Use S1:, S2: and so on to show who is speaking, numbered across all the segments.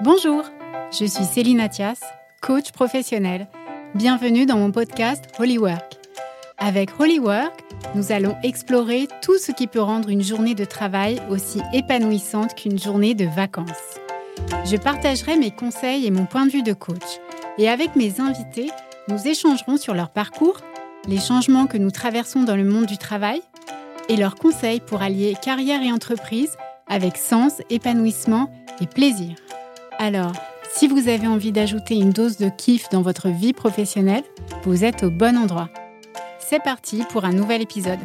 S1: Bonjour, je suis Céline Athias, coach professionnel. Bienvenue dans mon podcast Holy Work. Avec Holy Work, nous allons explorer tout ce qui peut rendre une journée de travail aussi épanouissante qu'une journée de vacances. Je partagerai mes conseils et mon point de vue de coach. Et avec mes invités, nous échangerons sur leur parcours, les changements que nous traversons dans le monde du travail et leurs conseils pour allier carrière et entreprise avec sens, épanouissement et plaisir. Alors, si vous avez envie d'ajouter une dose de kiff dans votre vie professionnelle, vous êtes au bon endroit. C'est parti pour un nouvel épisode.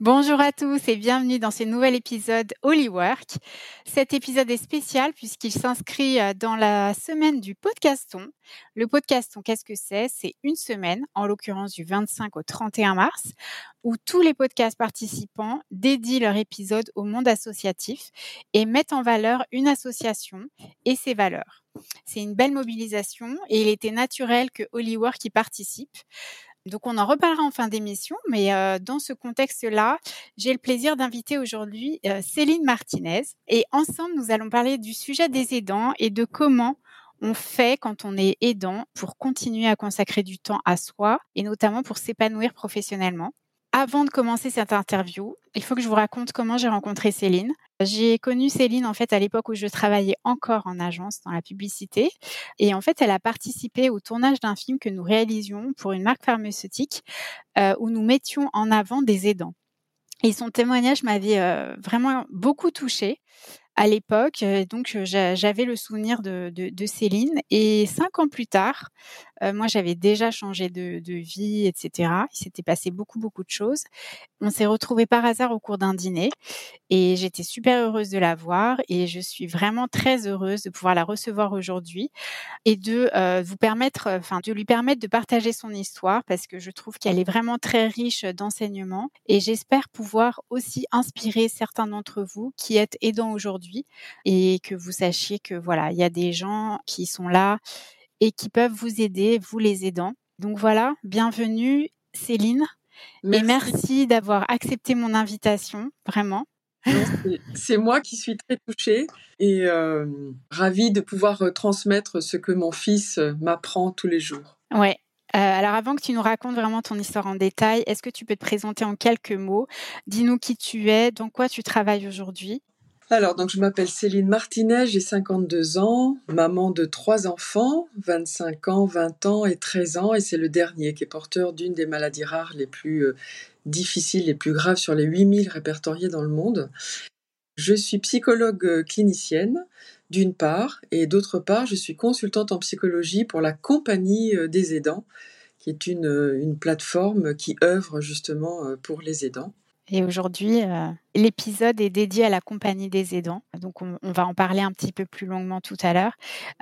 S1: Bonjour à tous et bienvenue dans ce nouvel épisode Work. Cet épisode est spécial puisqu'il s'inscrit euh, dans la semaine du podcaston. Le podcaston, qu'est-ce que c'est? C'est une semaine, en l'occurrence du 25 au 31 mars, où tous les podcasts participants dédient leur épisode au monde associatif et mettent en valeur une association et ses valeurs. C'est une belle mobilisation et il était naturel que Work y participe. Donc on en reparlera en fin d'émission, mais euh, dans ce contexte-là, j'ai le plaisir d'inviter aujourd'hui euh, Céline Martinez. Et ensemble, nous allons parler du sujet des aidants et de comment on fait quand on est aidant pour continuer à consacrer du temps à soi et notamment pour s'épanouir professionnellement. Avant de commencer cette interview, il faut que je vous raconte comment j'ai rencontré Céline. J'ai connu Céline en fait à l'époque où je travaillais encore en agence dans la publicité et en fait elle a participé au tournage d'un film que nous réalisions pour une marque pharmaceutique euh, où nous mettions en avant des aidants. Et son témoignage m'avait euh, vraiment beaucoup touchée à l'époque. Donc, j'avais le souvenir de, de, Céline. Et cinq ans plus tard, moi, j'avais déjà changé de, de vie, etc. Il s'était passé beaucoup, beaucoup de choses. On s'est retrouvés par hasard au cours d'un dîner et j'étais super heureuse de la voir et je suis vraiment très heureuse de pouvoir la recevoir aujourd'hui et de vous permettre, enfin, de lui permettre de partager son histoire parce que je trouve qu'elle est vraiment très riche d'enseignements et j'espère pouvoir aussi inspirer certains d'entre vous qui êtes aidants aujourd'hui et que vous sachiez que voilà, il y a des gens qui sont là et qui peuvent vous aider, vous les aidants. Donc voilà, bienvenue Céline. Merci. Et merci d'avoir accepté mon invitation, vraiment.
S2: C'est moi qui suis très touchée et euh, ravie de pouvoir euh, transmettre ce que mon fils euh, m'apprend tous les jours.
S1: Ouais. alors avant que tu nous racontes vraiment ton histoire en détail, est-ce que tu peux te présenter en quelques mots? Dis-nous qui tu es, dans quoi tu travailles aujourd'hui?
S2: Alors, donc, je m'appelle Céline Martinet, j'ai 52 ans, maman de trois enfants, 25 ans, 20 ans et 13 ans, et c'est le dernier qui est porteur d'une des maladies rares les plus euh, difficiles, les plus graves sur les 8000 répertoriés dans le monde. Je suis psychologue euh, clinicienne, d'une part, et d'autre part, je suis consultante en psychologie pour la Compagnie euh, des aidants, qui est une plateforme qui œuvre justement pour les aidants.
S1: Et aujourd'hui, euh, l'épisode est dédié à la compagnie des aidants. Donc, on, va en parler un petit peu plus longuement tout à l'heure.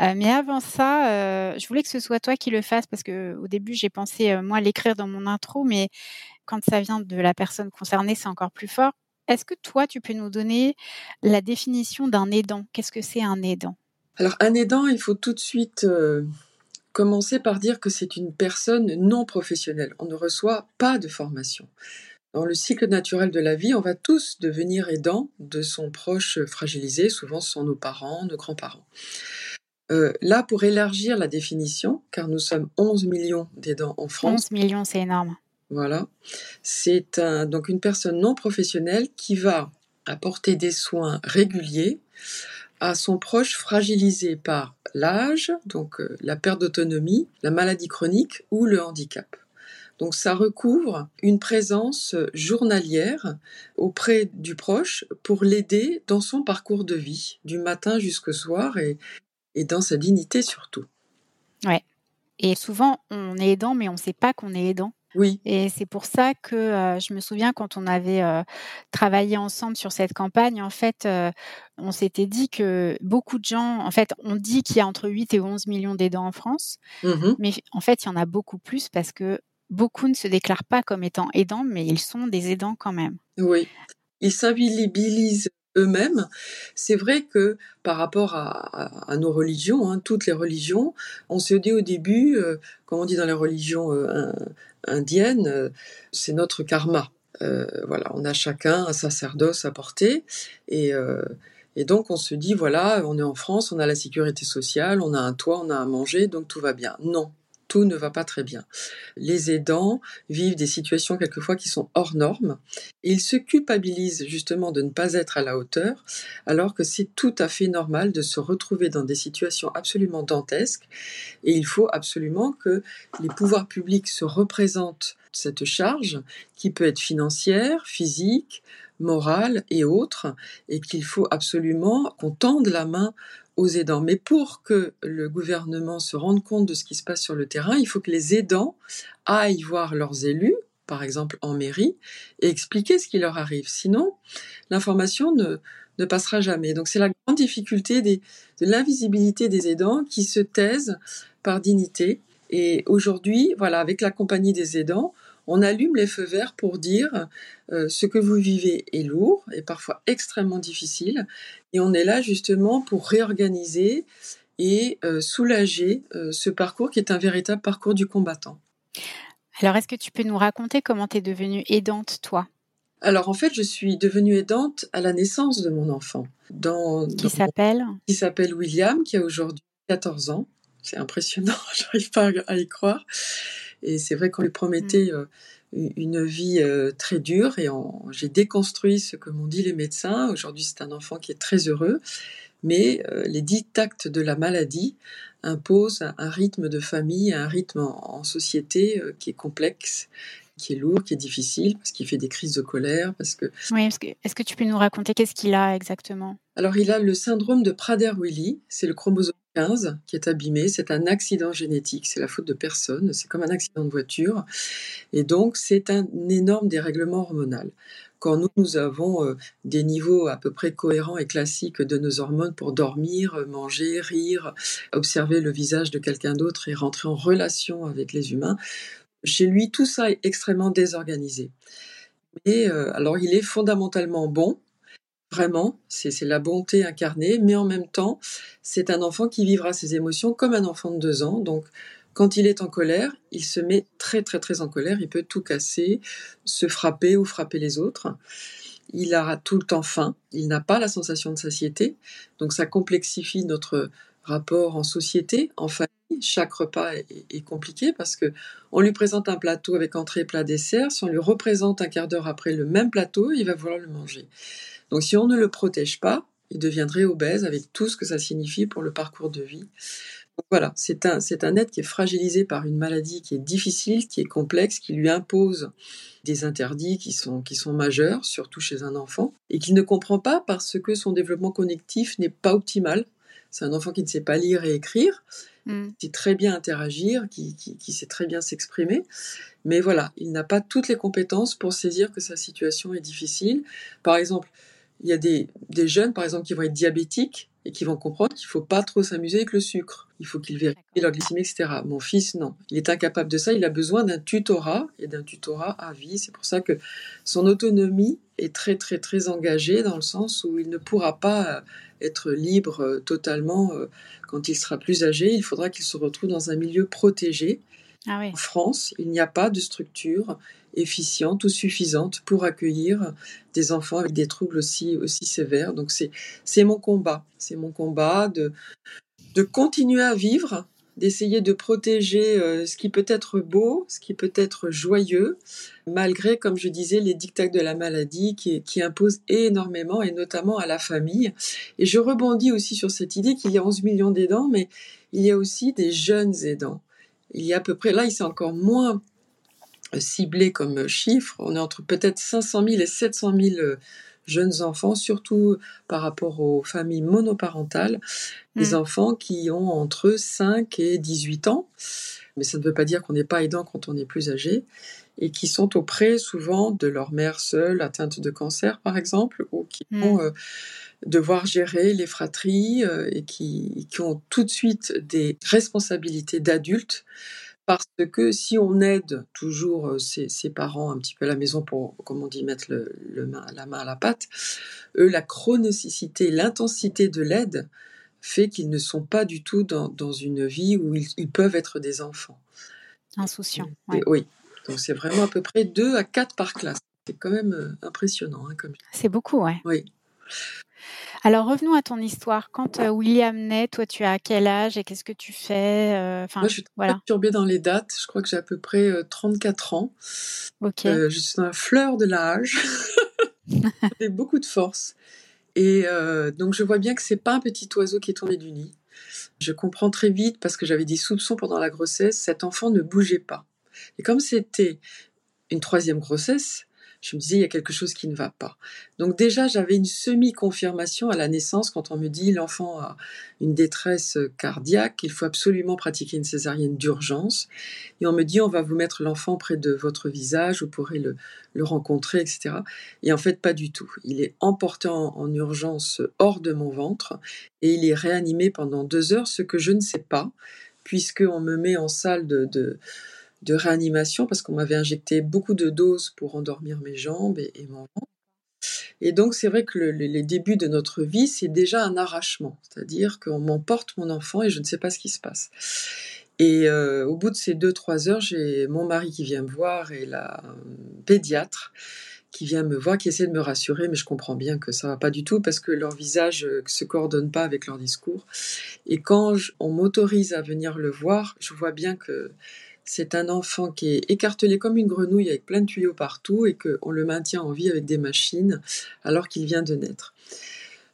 S1: Euh, mais avant ça, euh, je voulais que ce soit toi qui le fasses parce que au début, j'ai pensé moi l'écrire dans mon intro, mais quand ça vient de la personne concernée, c'est encore plus fort. Est-ce que toi, tu peux nous donner la définition d'un aidant? Qu'est-ce que c'est un aidant?
S2: Alors, un aidant, il faut tout de suite commencer par dire que c'est une personne non professionnelle. On ne reçoit pas de formation. Dans le cycle naturel de la vie, on va tous devenir aidants de son proche fragilisé, souvent ce sont nos parents, nos grands-parents. Euh, là, pour élargir la définition, car nous sommes 11 millions d'aidants en France.
S1: 11 millions, c'est énorme.
S2: Voilà. C'est un, donc une personne non professionnelle qui va apporter des soins réguliers à son proche fragilisé par l'âge, donc euh, la perte d'autonomie, la maladie chronique ou le handicap. Donc ça recouvre une présence journalière auprès du proche pour l'aider dans son parcours de vie, du matin jusqu'au soir et, dans sa dignité surtout.
S1: Ouais. Et souvent, on est aidant, mais on ne sait pas qu'on est aidant.
S2: Oui.
S1: Et c'est pour ça que euh, je me souviens quand on avait euh, travaillé ensemble sur cette campagne, en fait, euh, on s'était dit que beaucoup de gens, en fait, on dit qu'il y a entre 8 et 11 millions d'aidants en France, mmh mais en fait, il y en a beaucoup plus parce que beaucoup ne se déclarent pas comme étant aidants, mais ils sont des aidants quand même.
S2: Oui, ils s'invisibilisent eux-mêmes. C'est vrai que par rapport à, nos religions, hein, toutes les religions, on se dit au début, euh, comme on dit dans les religions euh, indiennes, euh, c'est notre karma. voilà, on a chacun un sacerdoce à porter et et donc on se dit voilà, on est en France, on a la sécurité sociale, on a un toit, on a à manger, donc tout va bien. Non, tout ne va pas très bien. Les aidants vivent des situations quelquefois qui sont hors normes et ils se culpabilisent justement de ne pas être à la hauteur alors que c'est tout à fait normal de se retrouver dans des situations absolument dantesques et il faut absolument que les pouvoirs publics se représentent cette charge qui peut être financière, physique, morale et autres et qu'il faut absolument qu'on tende la main aux aidants. Mais pour que le gouvernement se rende compte de ce qui se passe sur le terrain, il faut que les aidants aillent voir leurs élus, par exemple en mairie, et expliquer ce qui leur arrive. Sinon, l'information ne, ne passera jamais. Donc c'est la grande difficulté de l'invisibilité des aidants qui se taisent par dignité. Et aujourd'hui, voilà, avec la compagnie des aidants, on allume les feux verts pour dire euh, ce que vous vivez est lourd et parfois extrêmement difficile. Et on est là justement pour réorganiser et euh, soulager euh, ce parcours qui est un véritable parcours du combattant.
S1: Alors, est-ce que tu peux nous raconter comment tu es devenue aidante, toi?
S2: Alors en fait, je suis devenue aidante à la naissance de mon enfant.
S1: Dans, qui s'appelle?
S2: Qui s'appelle William, qui a aujourd'hui 14 ans. C'est impressionnant, j'arrive pas à y croire. Et c'est vrai qu'on lui promettait mmh. euh, une vie euh, très dure et j'ai déconstruit ce que m'ont dit les médecins. Aujourd'hui, c'est un enfant qui est très heureux, mais euh, les dictats de la maladie imposent un rythme de famille, un rythme en, société qui est complexe qui est lourd, qui est difficile, parce qu'il fait des crises de colère, parce que...
S1: Oui, est-ce que tu peux nous raconter qu'est-ce qu'il a exactement?
S2: Alors, il a le syndrome de Prader-Willi, c'est le chromosome qui est abîmé. C'est un accident génétique, c'est la faute de personne, c'est comme un accident de voiture. Et donc, c'est un énorme dérèglement hormonal. Quand nous, nous avons euh, des niveaux à peu près cohérents et classiques de nos hormones pour dormir, manger, rire, observer le visage de quelqu'un d'autre et rentrer en relation avec les humains, chez lui, tout ça est extrêmement désorganisé. Et euh, alors, il est fondamentalement bon, Vraiment, c'est la bonté incarnée, mais en même temps, c'est un enfant qui vivra ses émotions comme un enfant de deux ans. Donc, quand il est en colère, il se met très très très en colère, il peut tout casser, se frapper ou frapper les autres. Il aura tout le temps faim, il n'a pas la sensation de satiété, donc ça complexifie notre rapport en société, en famille. Chaque repas est, compliqué parce que on lui présente un plateau avec entrée, plat, dessert. Si on lui représente un quart d'heure après le même plateau, il va vouloir le manger. Donc si on ne le protège pas, il deviendrait obèse avec tout ce que ça signifie pour le parcours de vie. Voilà, c'est un, c'est un être qui est fragilisé par une maladie qui est difficile, qui est complexe, qui lui impose des interdits qui sont, qui sont majeurs, surtout chez un enfant, et qu'il ne comprend pas parce que son développement connectif n'est pas optimal. C'est un enfant qui ne sait pas lire et écrire, mm. qui sait très bien interagir, qui, qui, qui sait très bien s'exprimer, mais voilà, il n'a pas toutes les compétences pour saisir que sa situation est difficile. Par exemple, il y a des, des, jeunes, par exemple, qui vont être diabétiques et qui vont comprendre qu'il ne faut pas trop s'amuser avec le sucre. Il faut qu'ils vérifient leur glycémie, etc. Mon fils, non. Il est incapable de ça. Il a besoin d'un tutorat et d'un tutorat à vie. C'est pour ça que son autonomie est très, très, très engagée dans le sens où il ne pourra pas euh, être libre euh, totalement euh, quand il sera plus âgé. Il faudra qu'il se retrouve dans un milieu protégé. Ah en France, il n'y a pas de structure efficiente ou suffisante pour accueillir des enfants avec des troubles aussi, aussi sévères. Donc c'est, mon combat. C'est mon combat de, de continuer à vivre, d'essayer de protéger euh, ce qui peut être beau, ce qui peut être joyeux, malgré, comme je disais, les dictats de la maladie qui, qui imposent énormément, et notamment à la famille. Et je rebondis aussi sur cette idée qu'il y a 11 millions d'aidants, mais il y a aussi des jeunes aidants. Il y a à peu près, là, il c'est encore moins ciblé comme chiffre. On est entre peut-être 500 000 et 700 000 euh, jeunes enfants, surtout par rapport aux familles monoparentales, des mmh. enfants qui ont entre 5 et 18 ans, mais ça ne veut pas dire qu'on n'est pas aidant quand on est plus âgé, et qui sont auprès souvent de leur mère seule, atteinte de cancer par exemple, ou qui mmh. vont euh, devoir gérer les fratries euh, et qui, qui ont tout de suite des responsabilités d'adultes parce que si on aide toujours ses, parents un petit peu à la maison pour, comme on dit, mettre le, la main à la pâte, eux, la chronicité, l'intensité de l'aide fait qu'ils ne sont pas du tout dans, dans une vie où ils, peuvent être des enfants.
S1: Insouciants.
S2: Oui, donc c'est vraiment à peu près deux à quatre par classe. C'est quand même impressionnant. Hein, comme...
S1: C'est beaucoup, ouais.
S2: Oui.
S1: Alors revenons à ton histoire. Quand William naît, toi tu as quel âge et qu'est-ce que tu fais
S2: enfin, Moi je suis voilà. perturbée dans les dates. Je crois que j'ai à peu près 34 ans.
S1: Ok.
S2: je suis dans la fleur de l'âge. j'ai beaucoup de force. Et donc je vois bien que c'est pas un petit oiseau qui est tombé du nid. Je comprends très vite parce que j'avais des soupçons pendant la grossesse. Cet enfant ne bougeait pas. Et comme c'était une troisième grossesse, je me disais, il y a quelque chose qui ne va pas. Donc déjà, j'avais une semi-confirmation à la naissance quand on me dit l'enfant a une détresse cardiaque, il faut absolument pratiquer une césarienne d'urgence. Et on me dit, on va vous mettre l'enfant près de votre visage, vous pourrez le, rencontrer, etc. Et en fait, pas du tout. Il est emporté en, urgence hors de mon ventre et il est réanimé pendant deux heures, ce que je ne sais pas, puisqu'on me met en salle de réanimation parce qu'on m'avait injecté beaucoup de doses pour endormir mes jambes et, mon ventre. Et donc c'est vrai que les débuts de notre vie, c'est déjà un arrachement, c'est-à-dire qu'on m'emporte mon enfant et je ne sais pas ce qui se passe. Et euh, au bout de ces deux, trois heures, j'ai mon mari qui vient me voir et la pédiatre qui vient me voir, qui essaie de me rassurer, mais je comprends bien que ça va pas du tout parce que leur visage ne euh, se coordonne pas avec leur discours. Et quand on m'autorise à venir le voir, je vois bien que c'est un enfant qui est écartelé comme une grenouille avec plein de tuyaux partout et qu'on le maintient en vie avec des machines alors qu'il vient de naître.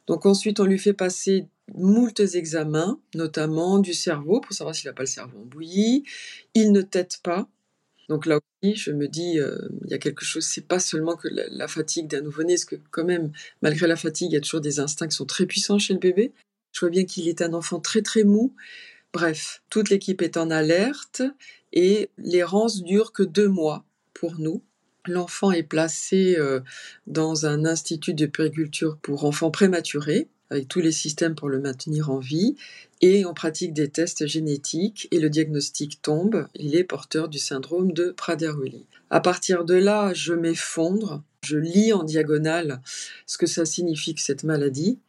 S2: Donc ensuite, on lui fait passer moultes examens, notamment du cerveau, pour savoir s'il n'a pas le cerveau en bouillie. Il ne tête pas. Donc là aussi, je me dis, euh, il y a quelque chose, c'est pas seulement que la, fatigue d'un nouveau-né, parce que quand même, malgré la fatigue, il y a toujours des instincts qui sont très puissants chez le bébé. Je vois bien qu'il est un enfant très très mou. Bref, toute l'équipe est en alerte et l'errance dure que deux mois pour nous. L'enfant est placé euh, dans un institut de périculture pour enfants prématurés, avec tous les systèmes pour le maintenir en vie, et on pratique des tests génétiques et le diagnostic tombe, il est porteur du syndrome de Prader-Willi. À partir de là, je m'effondre, je lis en diagonale ce que ça signifie que cette maladie,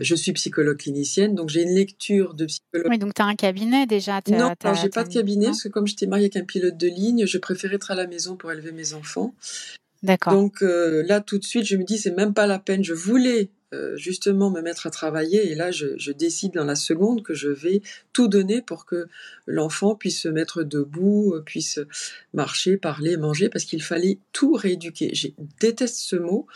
S2: je suis psychologue clinicienne, donc j'ai une lecture de psychologue.
S1: Oui, donc tu as un cabinet déjà
S2: Non, je n'ai pas de cabinet, parce que comme j'étais mariée avec un pilote de ligne, je préférais être à la maison pour élever mes enfants.
S1: D'accord.
S2: Donc euh, là, tout de suite, je me dis, c'est même pas la peine. Je voulais euh, justement me mettre à travailler, et là, je, décide dans la seconde que je vais tout donner pour que l'enfant puisse se mettre debout, euh, puisse marcher, parler, manger, parce qu'il fallait tout rééduquer. Je déteste ce mot,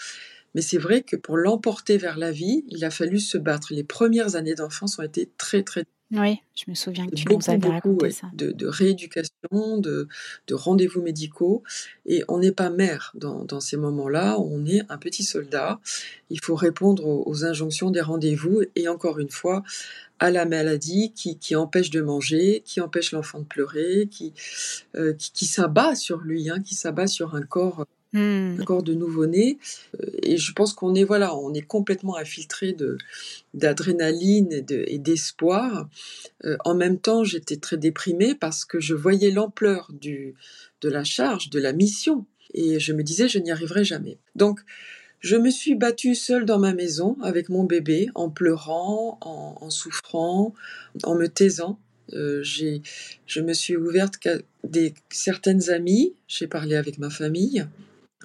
S2: mais c'est vrai que pour l'emporter vers la vie, il a fallu se battre. Les premières années d'enfance ont été très, très
S1: oui, je me souviens que tu beaucoup, nous avais raconté ça.
S2: De, de, rééducation, de, de rendez-vous médicaux. Et on n'est pas mère dans, dans ces moments-là, on est un petit soldat. Il faut répondre aux, injonctions des rendez-vous et encore une fois, à la maladie qui, qui empêche de manger, qui empêche l'enfant de pleurer, qui, euh, qui, qui s'abat sur lui, hein, qui s'abat sur un corps mmh. de nouveau-né. Euh, et je pense qu'on est voilà, on est complètement infiltré d'adrénaline et d'espoir. Euh, en même temps, j'étais très déprimée parce que je voyais l'ampleur du de la charge, de la mission, et je me disais je n'y arriverai jamais. Donc je me suis battue seule dans ma maison avec mon bébé, en pleurant, en, souffrant, en me taisant. Euh, j'ai, je me suis ouverte qu'à des certaines amies, j'ai parlé avec ma famille,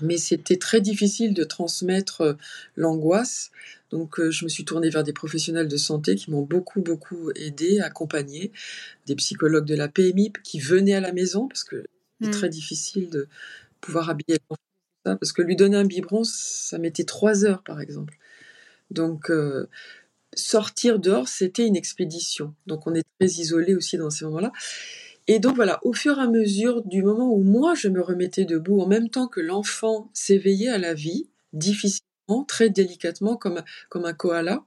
S2: mais c'était très difficile de transmettre euh, l'angoisse. Donc euh, je me suis tournée vers des professionnels de santé qui m'ont beaucoup beaucoup aidé, accompagné, des psychologues de la PMI qui venaient à la maison parce que c'est très mmh. difficile de pouvoir habiller l'enfant parce que lui donner un biberon ça mettait trois heures par exemple. Donc euh, sortir dehors c'était une expédition. Donc on est très isolé aussi dans ces moments-là. Et donc voilà, au fur et à mesure du moment où moi je me remettais debout, en même temps que l'enfant s'éveillait à la vie, difficilement, très délicatement, comme, comme un koala,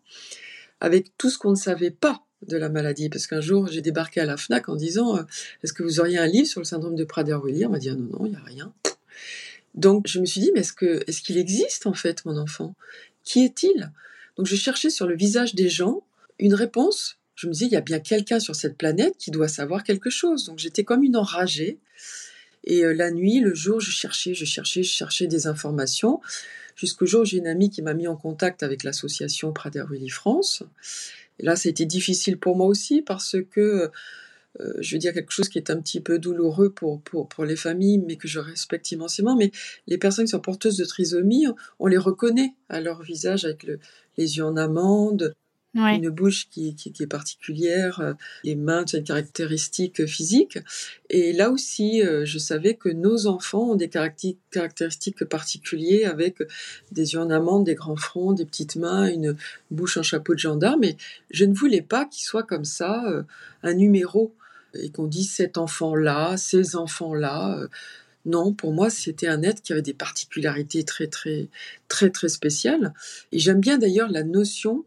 S2: avec tout ce qu'on ne savait pas de la maladie. Parce qu'un jour, j'ai débarqué à la FNAC en disant euh, Est-ce que vous auriez un livre sur le syndrome de Prader-Willi? On m'a dit ah, Non, non, il n'y a rien. Donc je me suis dit Mais est-ce qu'il est qu'il existe en fait, mon enfant? Qui est-il? Donc je cherchais sur le visage des gens une réponse je me disais, il y a bien quelqu'un sur cette planète qui doit savoir quelque chose. Donc j'étais comme une enragée. Et euh, la nuit, le jour, je cherchais, je cherchais, je cherchais des informations. Jusqu'au jour j'ai une amie qui m'a mis en contact avec l'association Prader-Willi France. Et là, ça a été difficile pour moi aussi parce que euh, je veux dire quelque chose qui est un petit peu douloureux pour, pour les familles, mais que je respecte immensément. Mais les personnes qui sont porteuses de trisomie, on les reconnaît à leur visage avec les yeux en amande, une bouche qui, qui, est particulière, euh, les mains, c'est une caractéristique physique. Et là aussi, euh, je savais que nos enfants ont des caractéristiques particulières avec des yeux en amande, des grands fronts, des petites mains, une bouche en chapeau de gendarme. Et je ne voulais pas qu'ils soient comme ça, euh, un numéro, et qu'on dise cet enfant-là, ces enfants-là. Non, pour moi, c'était un être qui avait des particularités très, très, très, très spéciales. Et j'aime bien d'ailleurs la notion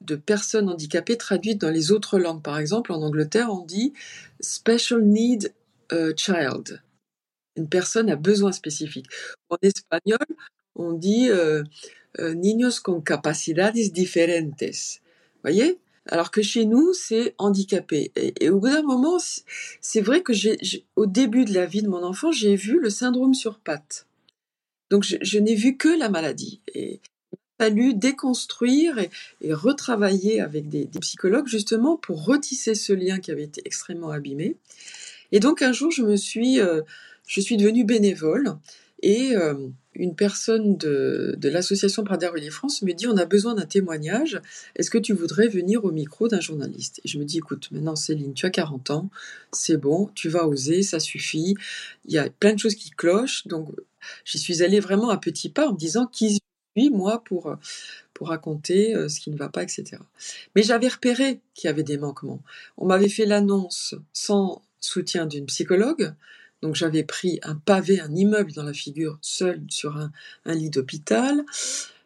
S2: de personnes handicapées traduites dans les autres langues. Par exemple, en Angleterre, on dit special need child. Une personne a besoin spécifique. En espagnol, on dit euh, euh, niños con capacidades diferentes. Voyez? Alors que chez nous, c'est handicapé. Et, au bout d'un moment, c'est vrai que au début de la vie de mon enfant, j'ai vu le syndrome sur pattes. Donc je, je n'ai vu que la maladie. Et, fallu déconstruire et, retravailler avec des, psychologues justement pour retisser ce lien qui avait été extrêmement abîmé. Et donc un jour, je me suis, euh, je suis devenue bénévole et euh, une personne de, de l'association Prader Willy France me dit on a besoin d'un témoignage. Est-ce que tu voudrais venir au micro d'un journaliste? Et je me dis écoute, maintenant Céline, tu as 40 ans, c'est bon, tu vas oser, ça suffit. Il y a plein de choses qui clochent, donc j'y suis allée vraiment à petits pas en me disant qui moi, pour, pour raconter euh, ce qui ne va pas, etc. Mais j'avais repéré qu'il y avait des manquements. On m'avait fait l'annonce sans soutien d'une psychologue, donc j'avais pris un pavé, un immeuble dans la figure, seul sur un, un lit d'hôpital.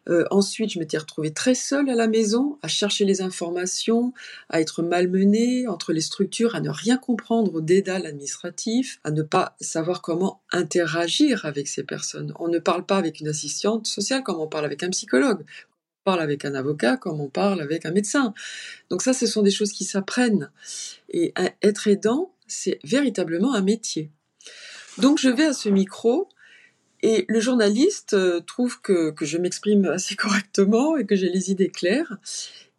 S2: Euh, ensuite, je m'étais retrouvée très seule à la maison, à chercher les informations, à être malmenée entre les structures, à ne rien comprendre au dédale administratif, à ne pas savoir comment interagir avec ces personnes. On ne parle pas avec une assistante sociale comme on parle avec un psychologue. On parle avec un avocat comme on parle avec un médecin. Donc ça, ce sont des choses qui s'apprennent. Et être aidant, c'est véritablement un métier. Donc je vais à ce micro et le journaliste euh, trouve que, que je m'exprime assez correctement et que j'ai les idées claires.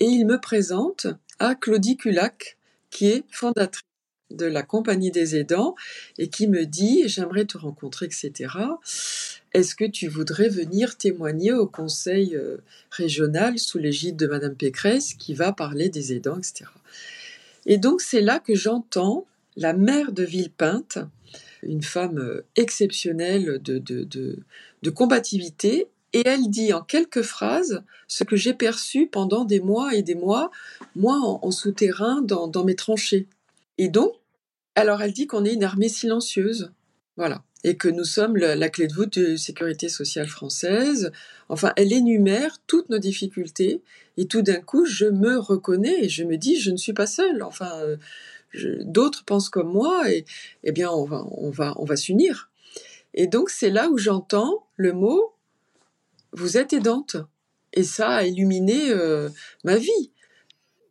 S2: Et il me présente à Claudie Culac, qui est fondatrice de la Compagnie des aidants et qui me dit J'aimerais te rencontrer, etc. Est-ce que tu voudrais venir témoigner au conseil euh, régional sous l'égide de Madame Pécresse qui va parler des aidants, etc. Et donc c'est là que j'entends la maire de Villepinte une femme euh, exceptionnelle de, de, combativité, et elle dit en quelques phrases ce que j'ai perçu pendant des mois et des mois, moi en, souterrain, dans, mes tranchées. Et donc, alors elle dit qu'on est une armée silencieuse, voilà, et que nous sommes la, clé de voûte de sécurité sociale française. Enfin, elle énumère toutes nos difficultés, et tout d'un coup, je me reconnais et je me dis, je ne suis pas seule. Enfin, euh, d'autres pensent comme moi et eh bien on va on va on va s'unir. Et donc c'est là où j'entends le mot vous êtes aidante et ça a illuminé euh, ma vie.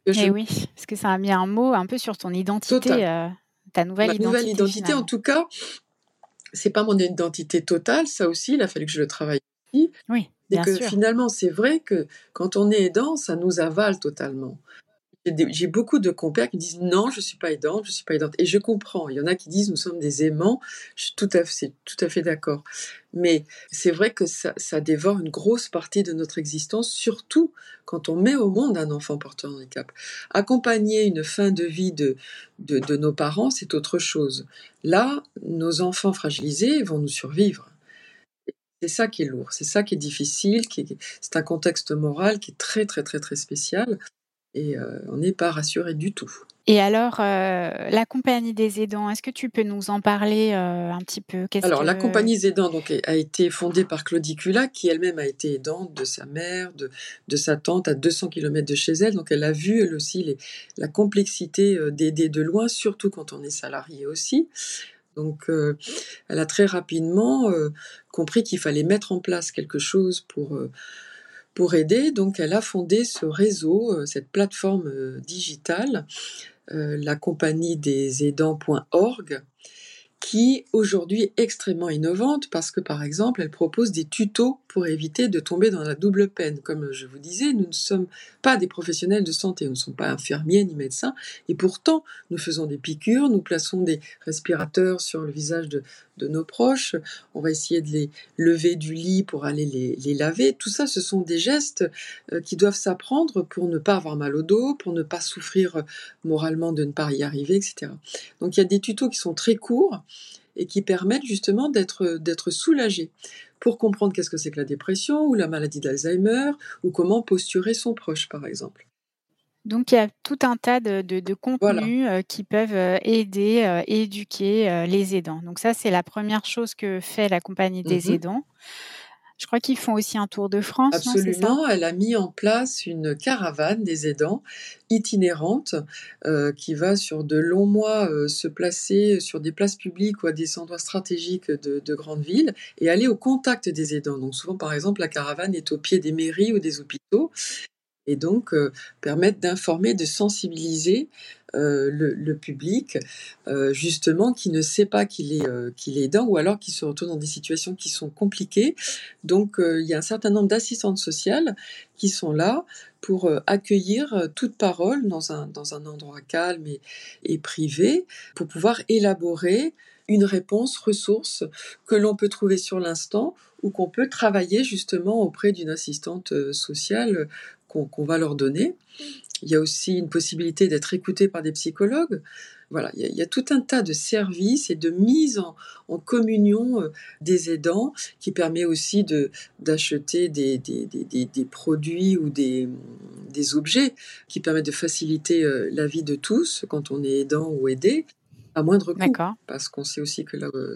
S1: Eh oui, parce que ça a mis un mot un peu sur ton identité, euh, ta nouvelle
S2: ma
S1: identité.
S2: Nouvelle identité, en tout cas, c'est pas mon identité totale, ça aussi, il a fallu que je le travaille.
S1: Oui,
S2: et que finalement, c'est vrai que quand on est aidant, ça nous avale totalement j'ai beaucoup de compères qui disent non, je suis pas aidante, je suis pas aidante. Et je comprends. Il y en a qui disent nous sommes des aimants. Je suis tout à fait, d'accord. Mais c'est vrai que ça, ça, dévore une grosse partie de notre existence, surtout quand on met au monde un enfant porteur de handicap. Accompagner une fin de vie de, de, de nos parents, c'est autre chose. Là, nos enfants fragilisés vont nous survivre. C'est ça qui est lourd, c'est ça qui est difficile, c'est un contexte moral qui est très très très très spécial et euh, on n'est pas rassuré du tout.
S1: Et alors, euh, la compagnie des aidants, est-ce que tu peux nous en parler euh, un petit peu?
S2: Alors, la compagnie des aidants donc, a été fondée par Claudie Cula, qui elle-même a été aidante de sa mère, de, de, sa tante à 200 km de chez elle. Donc, elle a vu, elle aussi, les, la complexité d'aider de loin, surtout quand on est salarié aussi. Donc, elle a très rapidement compris qu'il fallait mettre en place quelque chose pour pour aider. Donc, elle a fondé ce réseau, euh, cette plateforme euh, digitale, euh, la compagnie des aidants.org. qui aujourd'hui est extrêmement innovante parce que par exemple elle propose des tutos pour éviter de tomber dans la double peine. Comme je vous disais, nous ne sommes pas des professionnels de santé, nous ne sommes pas infirmiers ni médecins et pourtant nous faisons des piqûres, nous plaçons des respirateurs sur le visage de, nos proches, on va essayer de les lever du lit pour aller les, laver. Tout ça, ce sont des gestes euh, qui doivent s'apprendre pour ne pas avoir mal au dos, pour ne pas souffrir moralement de ne pas y arriver, etc. Donc il y a des tutos qui sont très courts et qui permettent justement d'être d'être soulagé pour comprendre qu'est-ce que c'est que la dépression ou la maladie d'Alzheimer ou comment posturer son proche par exemple.
S1: Donc il y a tout un tas de, de, contenus euh, qui peuvent euh, aider euh, éduquer les aidants. Donc ça c'est la première chose que fait la compagnie des mmh aidants. Je crois qu'ils font aussi un tour de France.
S2: Absolument, elle a mis en place une caravane des aidants itinérante euh, qui va sur de longs mois euh, se placer sur des places publiques ou à des endroits stratégiques de, de, grandes villes et aller au contact des aidants. Donc souvent, par exemple, la caravane est au pied des mairies ou des hôpitaux et donc euh, permettre d'informer, de sensibiliser euh, le, public, euh, justement, qui ne sait pas qu'il est, qu'il est aidant ou alors qui se retrouve dans des situations qui sont compliquées. Donc, il y a un certain nombre d'assistantes sociales qui sont là pour accueillir toute parole dans un, dans un endroit calme et, et privé, pour pouvoir élaborer une réponse ressource que l'on peut trouver sur l'instant ou qu'on peut travailler justement auprès d'une assistante sociale qu'on va leur donner. Il y a aussi une possibilité d'être écouté par des psychologues. Voilà, il y, a, tout un tas de services et de mise en, communion euh, des aidants qui permet aussi d'acheter des, des, produits ou des, objets qui permettent de faciliter euh, la vie de tous quand on est aidant ou aidé à moindre coût. Parce qu'on sait aussi que là, euh,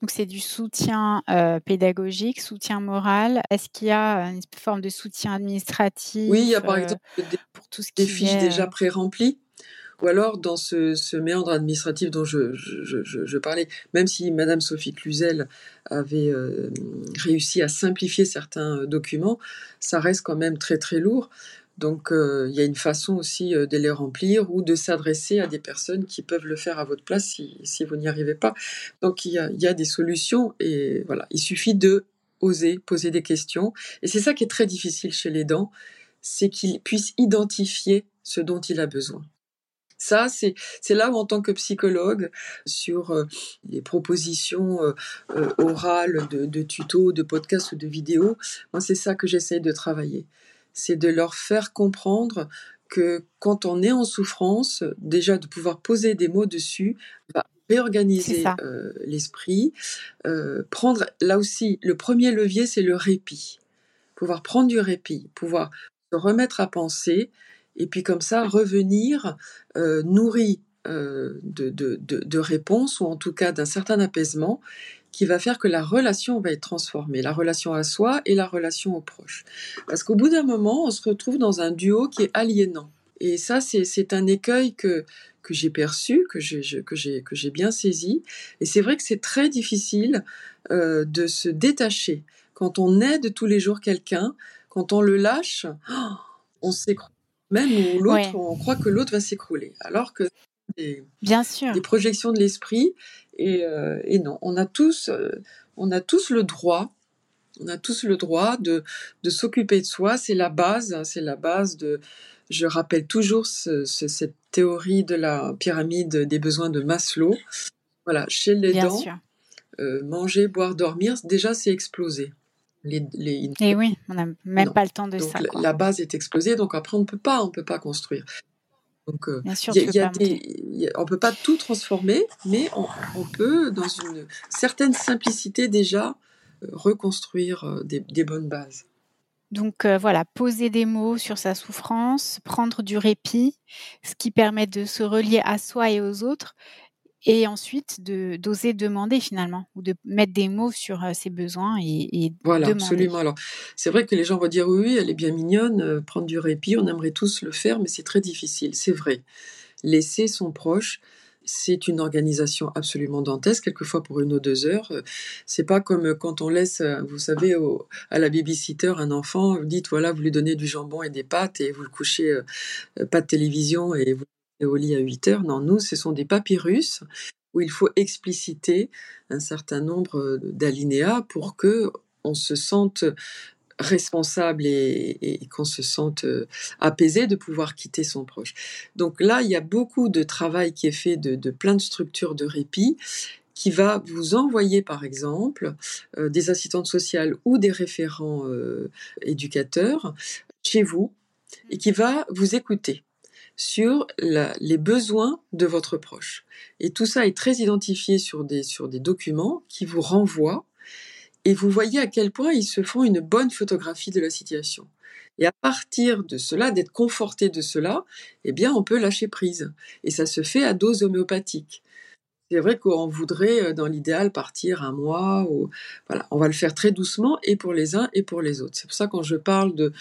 S1: donc c'est du soutien euh, pédagogique, soutien moral. Est-ce qu'il y a une forme de soutien administratif
S2: Oui, il y a par euh, exemple des, pour tout ce qui des fiches déjà euh pré-remplies. Ou alors dans ce, méandre administratif dont je, parlais, même si Madame Sophie Cluzel avait réussi à simplifier certains documents, ça reste quand même très très lourd. Donc euh, il y a une façon aussi euh, de les remplir ou de s'adresser à des personnes qui peuvent le faire à votre place si, vous n'y arrivez pas. Donc il y, a, des solutions et voilà, il suffit de oser poser des questions. Et c'est ça qui est très difficile chez les dents, c'est qu'il puisse identifier ce dont il a besoin. Ça, c'est, là où, en tant que psychologue, sur euh, les propositions orales de, de, tutos, de podcasts ou de vidéos, moi, c'est ça que j'essaie de travailler c'est de leur faire comprendre que quand on est en souffrance, déjà de pouvoir poser des mots dessus, va réorganiser euh, l'esprit, euh, prendre là aussi le premier levier, c'est le répit, pouvoir prendre du répit, pouvoir se remettre à penser et puis comme ça revenir euh, nourri de, de, réponses ou en tout cas d'un certain apaisement qui va faire que la relation va être transformée, la relation à soi et la relation aux proches. Parce qu'au bout d'un moment, on se retrouve dans un duo qui est aliénant. Et ça, c'est un écueil que, que j'ai perçu, que j'ai bien saisi. Et c'est vrai que c'est très difficile euh, de se détacher. Quand on aide tous les jours quelqu'un, quand on le lâche, on s'écroule. Même l'autre, on croit que l'autre va s'écrouler. Alors que des,
S1: Bien sûr.
S2: des projections de l'esprit euh, et, non, on a tous, euh, on a tous le droit, on a tous le droit de, de s'occuper de soi. C'est la base, hein, c'est la base de. Je rappelle toujours cette théorie de la pyramide des besoins de Maslow. Voilà, chez les dents, euh, manger, boire, dormir, déjà c'est explosé.
S1: Les, Et eh oui, on n'a même pas le temps de ça.
S2: La, la base est explosée, donc après on ne peut pas, on peut pas construire. Donc, euh, on ne peut pas tout transformer, mais on, peut, dans une certaine simplicité déjà, euh, reconstruire euh, des, bonnes bases.
S1: Donc voilà, poser des mots sur sa souffrance, prendre du répit, ce qui permet de se relier à soi et aux autres, et ensuite de d'oser demander finalement ou de mettre des mots sur euh, ses besoins et, et
S2: voilà absolument. Alors c'est vrai que les gens vont dire oui, elle est bien mignonne euh, prendre du répit on aimerait tous le faire mais c'est très difficile. C'est vrai. Laisser son proche c'est une organisation absolument dantesque, quelquefois pour une ou deux heures. Euh, c'est pas comme quand on laisse, vous savez, à la babysitter un enfant, vous dites voilà, vous lui donnez du jambon et des pâtes et vous le couchez pas de télévision et vous au lit à 8 heures. Non, nous, ce sont des papyrus où il faut expliciter un certain nombre d'alinéas pour que on se sente responsable et, qu'on se sente apaisé de pouvoir quitter son proche. Donc là, il y a beaucoup de travail qui est fait de, de plein de structures de répit qui va vous envoyer par exemple des assistantes sociales ou des référents éducateurs chez vous et qui va vous écouter sur les besoins de votre proche. Et tout ça est très identifié sur des, sur des documents qui vous renvoient et vous voyez à quel point ils se font une bonne photographie de la situation. Et à partir de cela, d'être conforté de cela, eh bien, on peut lâcher prise. Et ça se fait à dose homéopathique. C'est vrai qu'on voudrait, euh, dans l'idéal, partir un mois. Voilà, on va le faire très doucement, et pour les uns et pour les autres. C'est pour ça quand je parle de,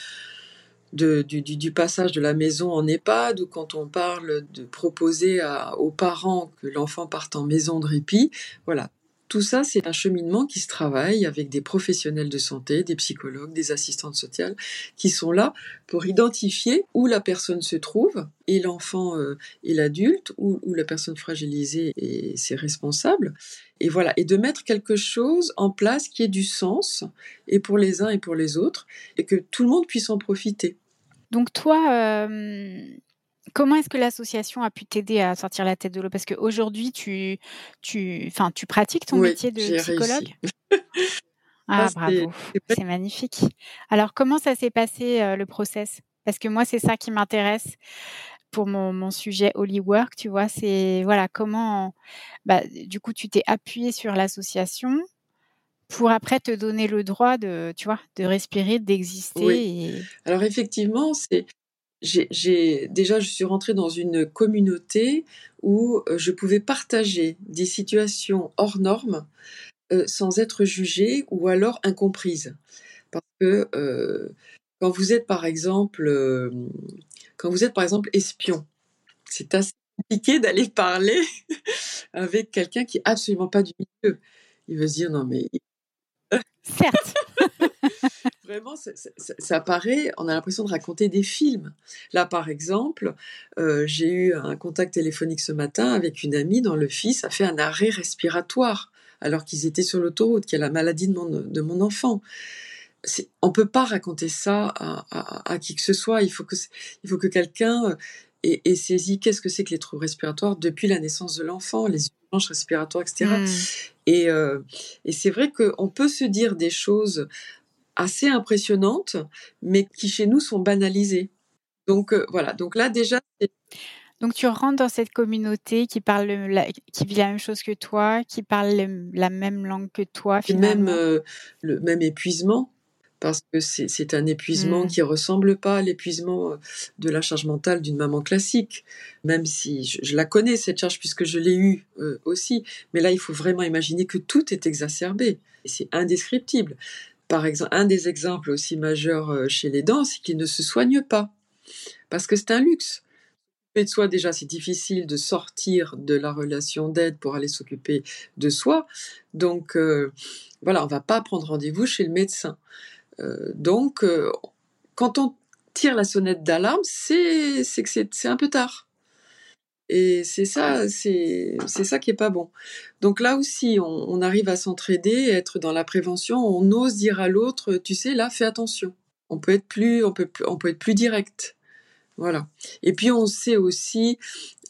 S2: du, passage de la maison en EHPAD, ou quand on parle de proposer aux parents que l'enfant parte en maison de répit, voilà, tout ça, c'est un cheminement qui se travaille avec des professionnels de santé, des psychologues, des assistantes sociales, qui sont là pour identifier où la personne se trouve, et l'enfant euh, et l'adulte, où, la personne fragilisée et ses responsables. Et voilà, et de mettre quelque chose en place qui ait du sens, et pour les uns et pour les autres, et que tout le monde puisse en profiter.
S1: Donc toi, euh, Comment est-ce que l'association a pu t'aider à sortir la tête de l'eau? Parce qu'aujourd'hui, tu, tu, tu pratiques ton métier de psychologue? ah, bravo, c'est magnifique. Alors, comment ça s'est passé euh, le process? Parce que moi, c'est ça qui m'intéresse pour mon, mon, sujet Holy Work, tu vois, c'est voilà comment, bah, du coup, tu t'es appuyé sur l'association pour après te donner le droit de, tu vois, de respirer, d'exister.
S2: Oui. Alors effectivement, c'est j'ai déjà je suis rentrée dans une communauté où euh, je pouvais partager des situations hors normes euh, sans être jugée ou alors incomprise. Parce que euh, quand vous êtes par exemple quand vous êtes par exemple espion c'est assez compliqué d'aller parler avec quelqu'un qui est absolument pas du milieu. Il veut se dire non mais
S1: certes
S2: Vraiment, ça, paraît, on a l'impression de raconter des films. Là, par exemple, euh, j'ai eu un contact téléphonique ce matin avec une amie dont le fils a fait un arrêt respiratoire alors qu'ils étaient sur l'autoroute, qui a la maladie de mon, de mon enfant. On peut pas raconter ça à, qui que ce soit. Il faut que, il faut que quelqu'un ait, ait saisi qu'est-ce que c'est que les troubles respiratoires depuis la naissance de l'enfant, les urgences respiratoires, etc. Et, mmh. euh, et c'est vrai qu'on peut se dire des choses assez impressionnantes, mais qui chez nous sont banalisées. Donc euh, voilà, donc là déjà.
S1: Donc tu rentres dans cette communauté qui parle qui vit la même chose que toi, qui parle la même langue que toi finalement.
S2: Même euh, le même épuisement parce que c'est un épuisement qui mmh. qui ressemble pas à l'épuisement euh, de la charge mentale d'une maman classique, même si je, la connais cette charge puisque je l'ai eue aussi. Mais là, il faut vraiment imaginer que tout est exacerbé et c'est indescriptible. Par exemple, un des exemples aussi majeurs euh, chez les dents, c'est qu'ils ne se soignent pas. Parce que c'est un luxe. de soi, déjà, c'est difficile de sortir de la relation d'aide pour aller s'occuper de soi. Donc, euh, voilà, on va pas prendre rendez-vous chez le médecin. Euh, donc, quand on tire la sonnette d'alarme, c'est que c'est un peu tard. Et c'est ça, c'est ça qui est pas bon. Donc là aussi, on, arrive à s'entraider, être dans la prévention. On ose dire à l'autre, tu sais, là, fais attention. On peut être plus, on peut, on peut être plus direct. Voilà. Et puis on sait aussi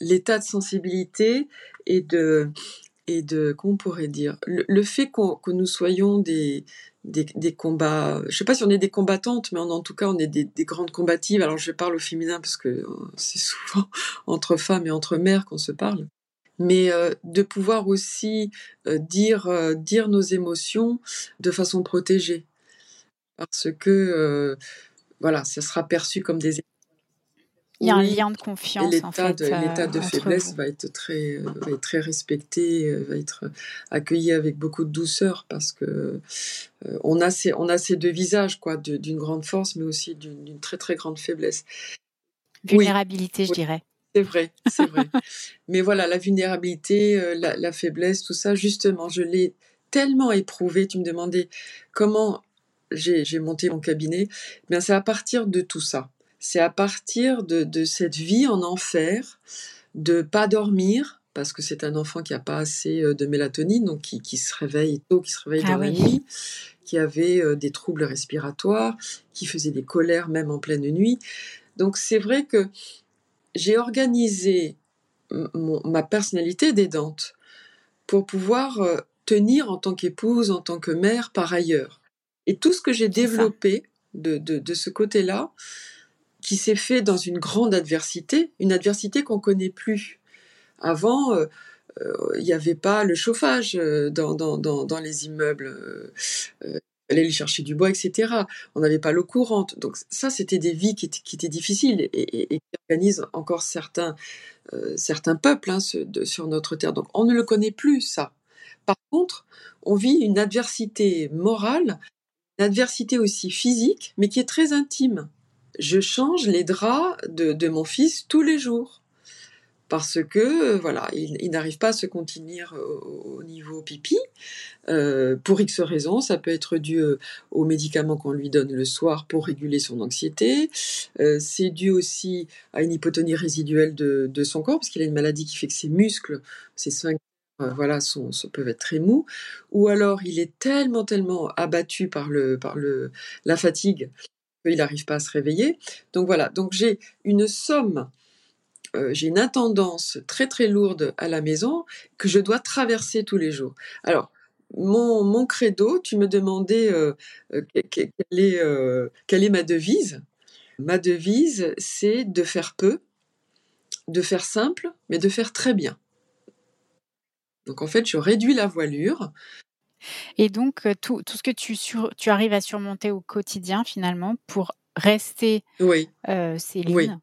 S2: l'état de sensibilité et de et de qu'on pourrait dire le, fait que nous soyons des, des, combats. Je sais pas si on est des combattantes, mais en tout cas, on est des, grandes combatives. Alors, je parle au féminin parce que euh, c'est souvent entre femmes et entre mères qu'on se parle. Mais euh, de pouvoir aussi euh, dire, dire nos émotions de façon protégée. Parce que, voilà, ça sera perçu comme des
S1: il y a un lien de confiance.
S2: L'état de, l'état de faiblesse va être, très, va être très respecté, va être accueilli avec beaucoup de douceur parce que on, a ces, on a ces deux visages, quoi, d'une grande force, mais aussi d'une très très grande faiblesse.
S1: Vulnérabilité, je dirais.
S2: C'est vrai, c'est vrai. mais voilà, la vulnérabilité, la, la, faiblesse, tout ça, justement, je l'ai tellement éprouvé. Tu me demandais comment j'ai monté mon cabinet. Bien, c'est à partir de tout ça c'est à partir de, cette vie en enfer, de pas dormir parce que c'est un enfant qui n'a pas assez de mélatonine, donc qui, se réveille tôt, qui se réveille
S1: ah
S2: dans la nuit, qui avait des troubles respiratoires, qui faisait des colères même en pleine nuit. Donc c'est vrai que j'ai organisé ma personnalité d'aidante pour pouvoir tenir en tant qu'épouse, en tant que mère par ailleurs. Et tout ce que j'ai développé de, de, ce côté-là, qui s'est fait dans une grande adversité, une adversité qu'on connaît plus. Avant, il n'y avait pas le chauffage dans, dans, les immeubles. Euh, aller chercher du bois, etc. On n'avait pas l'eau courante. Donc ça, c'était des vies qui, étaient difficiles et, qui organisent encore certains, certains peuples hein, sur notre terre. Donc on ne le connaît plus, ça. Par contre, on vit une adversité morale, une adversité aussi physique, mais qui est très intime. Je change les draps de, mon fils tous les jours parce que voilà, il, n'arrive pas à se contenir au, niveau pipi euh, pour X raisons. Ça peut être dû euh, aux médicaments qu'on lui donne le soir pour réguler son anxiété. Euh, c'est dû aussi à une hypotonie résiduelle de, de son corps parce qu'il a une maladie qui fait que ses muscles, ses sphincters voilà, sont, peuvent être très mous, ou alors il est tellement, tellement abattu par, le, par le, la fatigue qu'il n'arrive pas à se réveiller. Donc voilà, donc j'ai une somme, euh, j'ai une intendance très très lourde à la maison que je dois traverser tous les jours. Alors, mon, mon credo, tu me demandais euh, est, quelle est ma devise? Ma devise, c'est de faire peu, de faire simple, mais de faire très bien. Donc en fait, je réduis la voilure.
S1: Et donc, euh, tout, tout ce que tu, tu arrives à surmonter au quotidien, finalement, pour rester
S2: oui.
S1: Euh, Céline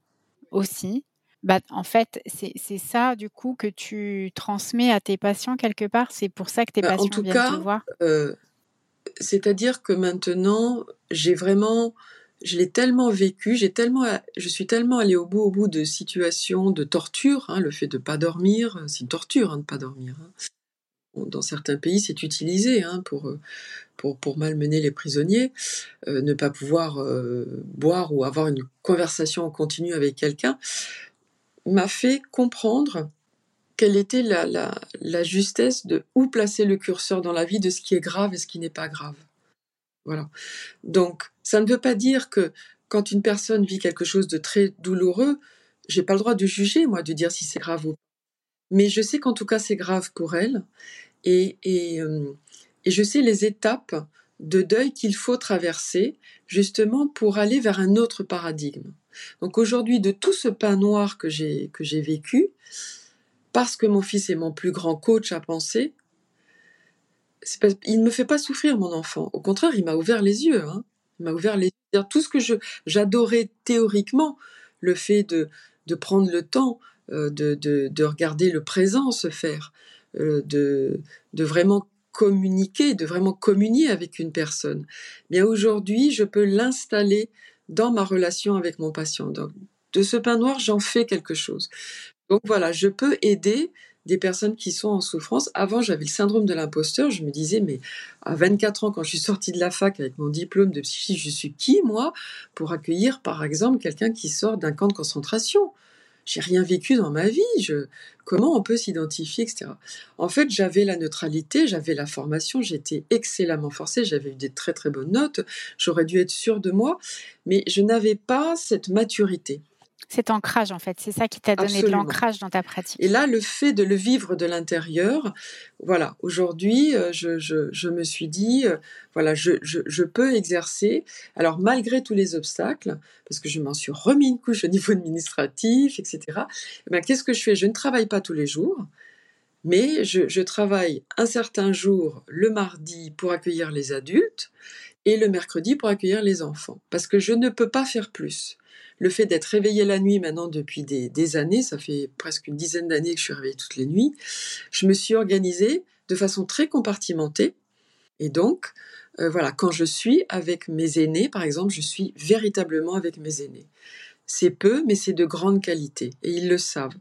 S1: aussi, bah, en fait, c'est ça, du coup, que tu transmets à tes patients quelque part. C'est pour ça que tes bah, patients viennent te voir.
S2: Euh, C'est-à-dire que maintenant, j'ai vraiment je l'ai tellement vécu, j'ai tellement, je suis tellement allée au bout, au bout de situations de torture. Hein, le fait de ne pas dormir, c'est une torture hein, de ne pas dormir. Hein. Dans certains pays, c'est utilisé pour, euh, pour, malmener les prisonniers. Euh, ne pas pouvoir euh, boire ou avoir une conversation en continu avec quelqu'un m'a fait comprendre quelle était la justesse de où placer le curseur dans la vie de ce qui est grave et ce qui n'est pas grave. Voilà. Donc, ça ne veut pas dire que quand une personne vit quelque chose de très douloureux, j'ai pas le droit de juger, moi, de dire si c'est grave ou pas. Mais je sais qu'en tout cas, c'est grave pour elle. Et, et, euh, et je sais les étapes de deuil qu'il faut traverser, justement, pour aller vers un autre paradigme. Donc aujourd'hui, de tout ce pain noir que j'ai, que j'ai vécu, parce que mon fils est mon plus grand coach à penser, il ne me fait pas souffrir, mon enfant. Au contraire, il m'a ouvert les yeux. Hein. Il m'a ouvert les yeux. Tout ce que je, j'adorais théoriquement, le fait de, de prendre le temps de, de, de, regarder le présent se faire, euh, de, de vraiment communiquer, de vraiment communier avec une personne. Bien aujourd'hui, je peux l'installer dans ma relation avec mon patient. Donc, de ce pain noir, j'en fais quelque chose. Donc voilà, je peux aider des personnes qui sont en souffrance. Avant, j'avais le syndrome de l'imposteur. Je me disais, mais à 24 ans, quand je suis sortie de la fac avec mon diplôme de psychiatre, je suis qui, moi, pour accueillir, par exemple, quelqu'un qui sort d'un camp de concentration? J'ai rien vécu dans ma vie. Je... Comment on peut s'identifier, etc. En fait, j'avais la neutralité, j'avais la formation, j'étais excellemment forcée, j'avais eu des très très bonnes notes, j'aurais dû être sûre de moi, mais je n'avais pas cette maturité.
S1: Cet ancrage, en fait, c'est ça qui t'a donné de l'ancrage dans ta pratique.
S2: Et là, le fait de le vivre de l'intérieur, voilà, aujourd'hui, euh, je, je, je, me suis dit, euh, voilà, je, je, peux exercer, alors malgré tous les obstacles, parce que je m'en suis remis une couche au niveau administratif, etc., eh ben, qu'est-ce que je fais? Je ne travaille pas tous les jours, mais je travaille un certain jour, le mardi, pour accueillir les adultes, et le mercredi pour accueillir les enfants, parce que je ne peux pas faire plus le fait d'être réveillée la nuit maintenant depuis des, années, ça fait presque une dizaine d'années que je suis réveillée toutes les nuits, je me suis organisée de façon très compartimentée. Et donc, euh, voilà, quand je suis avec mes aînés, par exemple, je suis véritablement avec mes aînés. C'est peu, mais c'est de grande qualité, et ils le savent.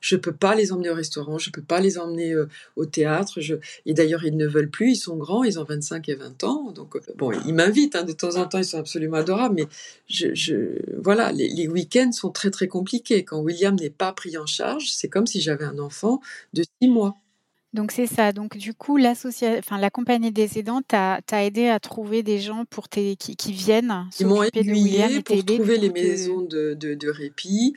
S2: Je peux pas les emmener au restaurant, je peux pas les emmener euh, au théâtre. Et d'ailleurs, ils ne veulent plus, ils sont grands, ils ont 25 et 20 ans. Donc, euh, bon, ils m'invitent, hein, de temps en temps, ils sont absolument adorables. Mais je, je... voilà, les, les week-ends sont très, très compliqués. Quand William n'est pas pris en charge, c'est comme si j'avais un enfant de 6 mois.
S1: Donc c'est ça. Donc du coup, enfin, la compagnie des aidants t'a aidé à trouver des gens pour qui, qui viennent
S2: Ils m'ont aiguillé pour trouver les maisons de, de, répit.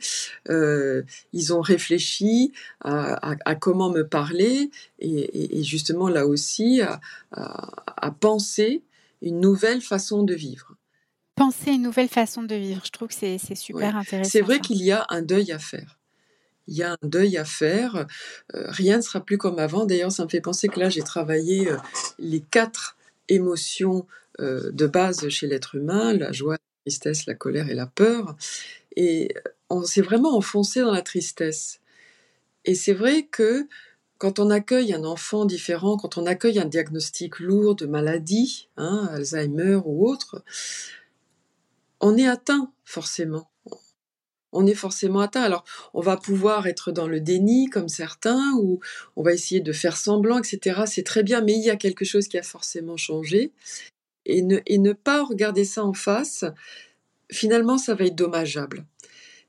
S2: Euh, ils ont réfléchi à, à, comment me parler et, et, justement là aussi à, à, penser une nouvelle façon de vivre.
S1: Penser une nouvelle façon de vivre. Je trouve que c'est super intéressant.
S2: C'est vrai qu'il y a un deuil à faire il y a un deuil à faire. Euh, rien ne sera plus comme avant. D'ailleurs, ça me fait penser que là, j'ai travaillé euh, les quatre émotions euh, de base chez l'être humain, la joie, la tristesse, la colère et la peur. Et on s'est vraiment enfoncé dans la tristesse. Et c'est vrai que quand on accueille un enfant différent, quand on accueille un diagnostic lourd de maladie, hein, Alzheimer ou autre, on est atteint forcément on est forcément atteint. Alors, on va pouvoir être dans le déni, comme certains, ou on va essayer de faire semblant, etc. C'est très bien, mais il y a quelque chose qui a forcément changé. Et ne, pas regarder ça en face, finalement, ça va être dommageable.